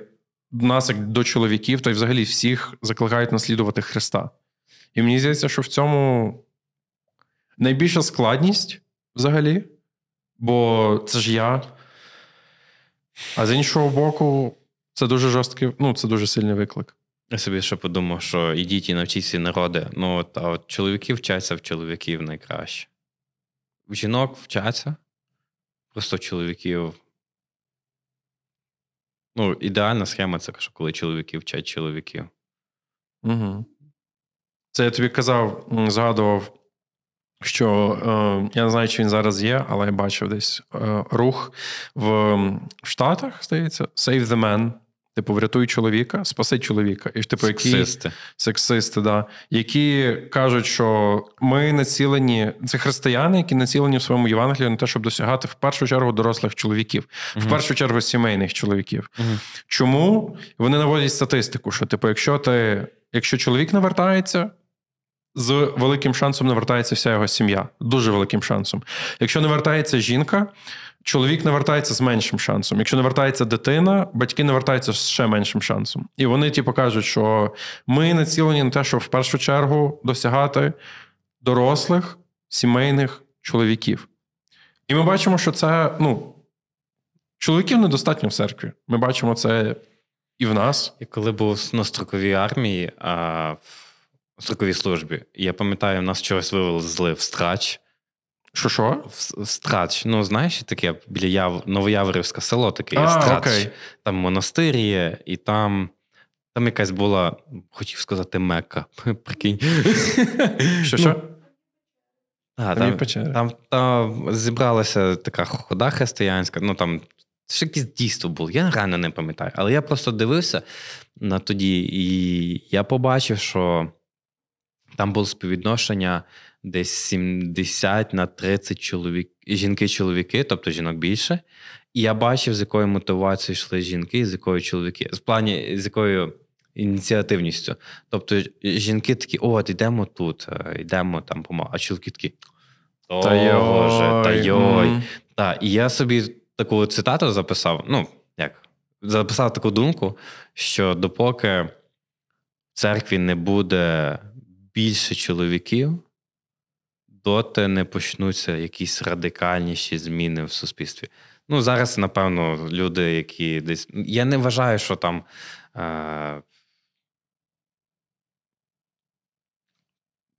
нас, як до чоловіків, та й взагалі всіх закликають наслідувати Христа. І мені здається, що в цьому найбільша складність взагалі, бо це ж я. А з іншого боку, це дуже жорсткий, ну, це дуже сильний виклик. Я собі ще подумав, що ідіть і навчіть всі народи. Ну, от, а от чоловіки вчаться в чоловіків найкраще. В жінок вчаться, просто чоловіків. Ну, ідеальна схема це що коли чоловіки вчать чоловіків. Угу. Це я тобі казав, згадував, що е, я не знаю, чи він зараз є, але я бачив десь е, рух в, в Штатах, здається, Save the Man. Типу, врятуй чоловіка, спаси чоловіка. І типу, які Сексисти. сексисти, да, які кажуть, що ми націлені, це християни, які націлені в своєму Євангелії на те, щоб досягати в першу чергу дорослих чоловіків, в першу чергу сімейних чоловіків. Мгм. Чому вони наводять статистику, що типу, якщо ти, якщо чоловік не вертається, з великим шансом не вертається вся його сім'я. Дуже великим шансом. Якщо не вертається жінка, чоловік не вертається з меншим шансом. Якщо не вертається дитина, батьки не вертаються з ще меншим шансом. І вони, типу, кажуть, що ми націлені на те, щоб в першу чергу досягати дорослих сімейних чоловіків. І ми бачимо, що це, ну, чоловіків недостатньо в церкві. Ми бачимо це і в нас. І коли був на строковій армії, а в строковій службі, я пам'ятаю, нас чогось вивезли в страч. Що що? Страч. Ну, знаєш, таке біля Яв... Новояворівське село, таке є А, страч. окей. Там монастир є, і там. Там якась була, хотів сказати, Мекка. Прикинь. Що Ну, що? Там там, там, там зібралася така хода християнська, ну там ще якесь дійство було, я реально не пам'ятаю. Але я просто дивився на тоді, і я побачив, що там було співвідношення десь 70 на 30 чоловік, жінки-чоловіки, тобто жінок більше. І я бачив, з якою мотивацією йшли жінки, з якою чоловіки. В плані, з якою ініціативністю. Тобто жінки такі: от, йдемо тут, е, йдемо там помагати. А чоловіки такі. Та йой, та йой. Мгм. Так, і я собі таку цитату записав. Ну, як? Записав таку думку, що допоки в церкві не буде більше чоловіків, доти не почнуться якісь радикальніші зміни в суспільстві. Ну, зараз, напевно, люди, які десь. Я не вважаю, що там. Е...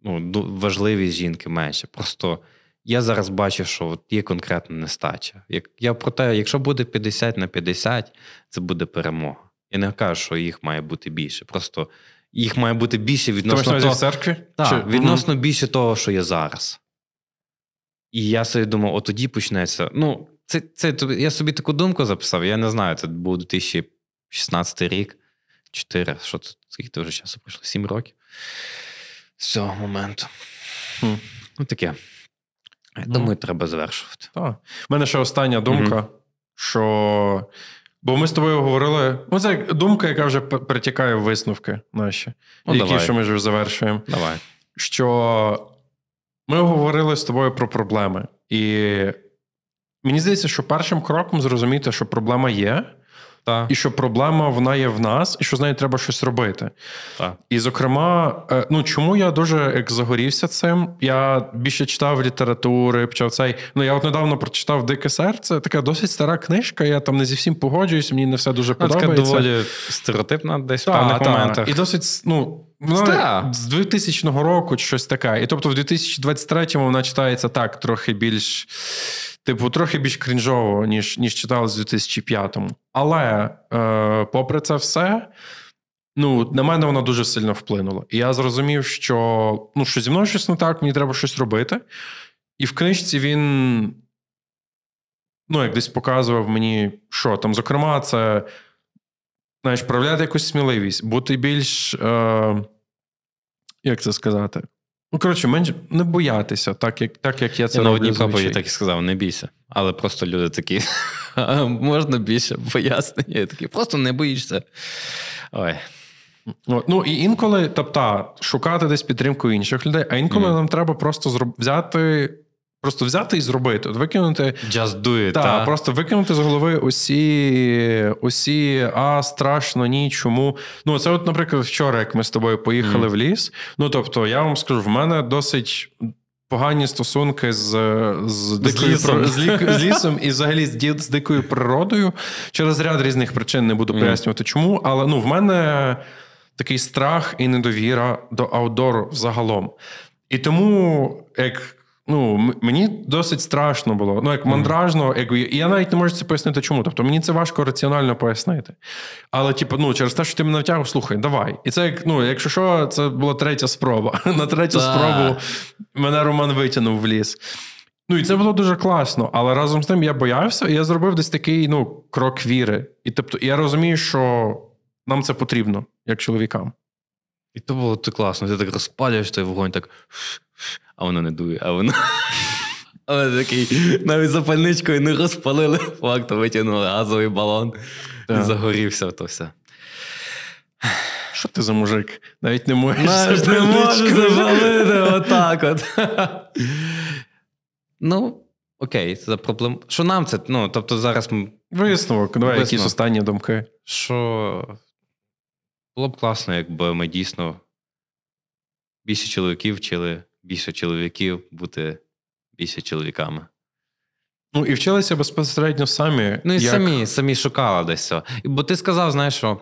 Ну, важливість жінки менше. Просто я зараз бачу, що от є конкретна нестача. Як я про те, якщо буде 50 на 50, це буде перемога. Я не кажу, що їх має бути більше. Просто їх має бути більше відносно того, в церкві? так, Чи- відносно більше того, що є зараз. І я собі думав, от тоді почнеться. Ну, це, це, я собі таку думку записав. Я не знаю, це був 2016 рік, 4, що тут, скільки вже часу пройшло? 7 років. З цього моменту. Хм. Ну, таке. Я думаю, треба завершувати. Так. У мене ще остання думка, що. Бо ми з тобою говорили. Ну, це думка, яка вже перетікає в висновки наші, Ну, які давай. що ми вже завершуємо. Давай. Що ми говорили з тобою про проблеми. І мені здається, що першим кроком зрозуміти, що проблема є, Так, і що проблема вона є в нас, і що з нею треба щось робити. Та. І, зокрема, е, ну чому я дуже як загорівся цим? Я більше читав літератури, почав цей. Ну я от недавно прочитав Дике серце. Така досить стара книжка. Я там не зі всім погоджуюсь, мені не все дуже подобається. така подобається. доволі стереотипна десь в певних та. моментах. І досить, ну, вона Стара. з 2000 року щось таке. І тобто в 2023-му вона читається так, трохи більш, типу, трохи більш крінжово, ніж, ніж читалось в 2005-му. Але, е, попри це все, ну, на мене вона дуже сильно вплинула. І я зрозумів, що ну, що зі мною щось не так, мені треба щось робити. І в книжці він ну, як десь показував мені, що там, зокрема, це знаєш, проявляти якусь сміливість, бути більш. Е, Як це сказати? Ну, коротше, менш не боятися, так як так, як я це я роблю. на одній проповіді так і сказав: не бійся. Але просто люди такі, можна більше пояснення. Я такий, просто не боїшся. Ой. Ну і інколи, тобто, шукати десь підтримку інших людей, а інколи Мгм. нам треба просто взяти, просто взяти і зробити. От викинути. Just do it, Та, та? просто викинути з голови усі, усі, а страшно, ні, чому. Ну, це, от, наприклад, вчора, як ми з тобою поїхали Мгм. в ліс. Ну, тобто, я вам скажу, в мене досить. Погані стосунки з, з, дикою лісом. з, з лісом і взагалі з, з дикою природою через ряд різних причин не буду пояснювати, чому. Але ну, в мене такий страх і недовіра до аутдору взагалом. І тому, як ну, мені досить страшно було. Ну, як мандражно, як і я навіть не можу це пояснити, чому. Тобто мені це важко раціонально пояснити. Але, типу, ну, через те, що ти мене навтягав, слухай, давай. І це як, ну, якщо що, це була третя спроба. На третю спробу мене Роман витягнув в ліс. Ну, і це було дуже класно, але разом з тим я боявся, і я зробив десь такий ну, крок віри. І тобто, я розумію, що нам це потрібно, як чоловікам. І то було так класно. Ти так розпалюєш той вогонь, так. А воно не дує, а воно. А воно такий, навіть запальничкою не розпалили, факт, витягнули газовий балон Так. і загорівся то все. Що ти за мужик? Навіть не можеш. Знаєш, не запальничкою. запалити отак от. Ну, окей, це проблема. Що нам це? Ну, тобто зараз ми Висновок, давай якісь останні думки. що було б класно, якби ми дійсно більше чоловіків вчили, більше чоловіків бути більше чоловіками. Ну і вчилися безпосередньо самі. Ну і як- самі, самі шукали десь цього. Бо ти сказав, знаєш, що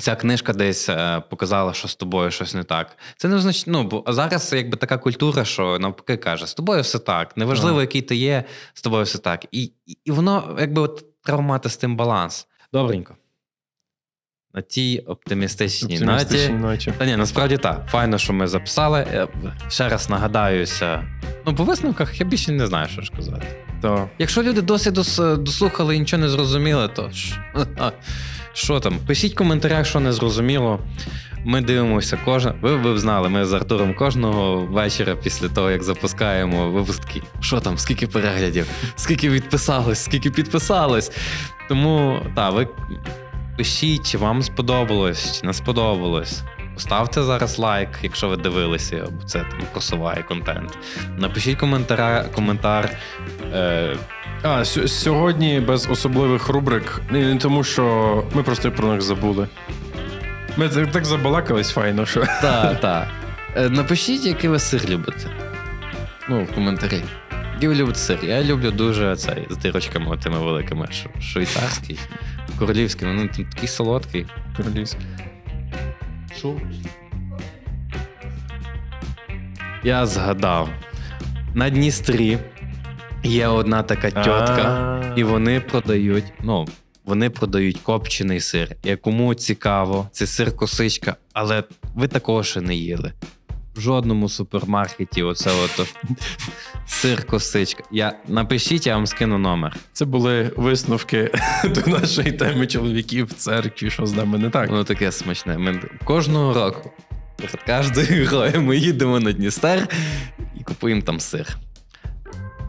ця книжка десь е, показала, що з тобою щось не так. Це не означає, ну, бо зараз якби така культура, що навпаки каже, з тобою все так. Неважливо, Ага. який який ти є, з тобою все так. І, і, і воно якби от, треба мати з тим баланс. Добренько. На тій оптимістичній, Оптимістичній наті. ноті. Та ні, насправді так. Файно, що ми записали. Е, Ще раз нагадаюся. Ну, по висновках я більше не знаю, що ж казати. Так. Якщо люди досі дос- дослухали і нічого не зрозуміли, то що там? Пишіть в коментарях, що не зрозуміло. Ми дивимося кожен. Ви, ви б знали, ми з Артуром кожного вечора після того, як запускаємо випуски. Що там, скільки переглядів, скільки відписалось, скільки підписалось. Тому так, ви пишіть, чи вам сподобалось, чи не сподобалось. Поставте зараз лайк, якщо ви дивилися, бо це там просуває контент. Напишіть коментар, коментар е, А, с- сьогодні без особливих рубрик, не тому, що ми просто про них забули. Ми так, так забалакались файно, що. Так, так. Е, Напишіть, який ви сир любите. Ну, в коментарі. Який ви любите сир? Я люблю дуже цей з дирочками тими великими. ш- Швейцарський, королівський, ну там такий солодкий. Королівський. Що? Я згадав. На Дністрі є одна така тьотка, і вони продають, ну, вони продають копчений сир. І кому цікаво, це сир косичка, але ви такого ще не їли. В жодному супермаркеті оце от сир косичка. Я, напишіть, я вам скину номер. Це були висновки до нашої теми чоловіків в церкві, що з нами не так. Воно таке смачне. Ми кожного року перед кожною грою ми їдемо на Дністер і купуємо там сир.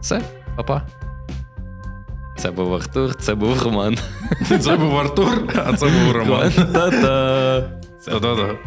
Все, па-па. Це був Артур, це був Роман. Це був Артур, а це був Роман. Та-та. Та-да-да.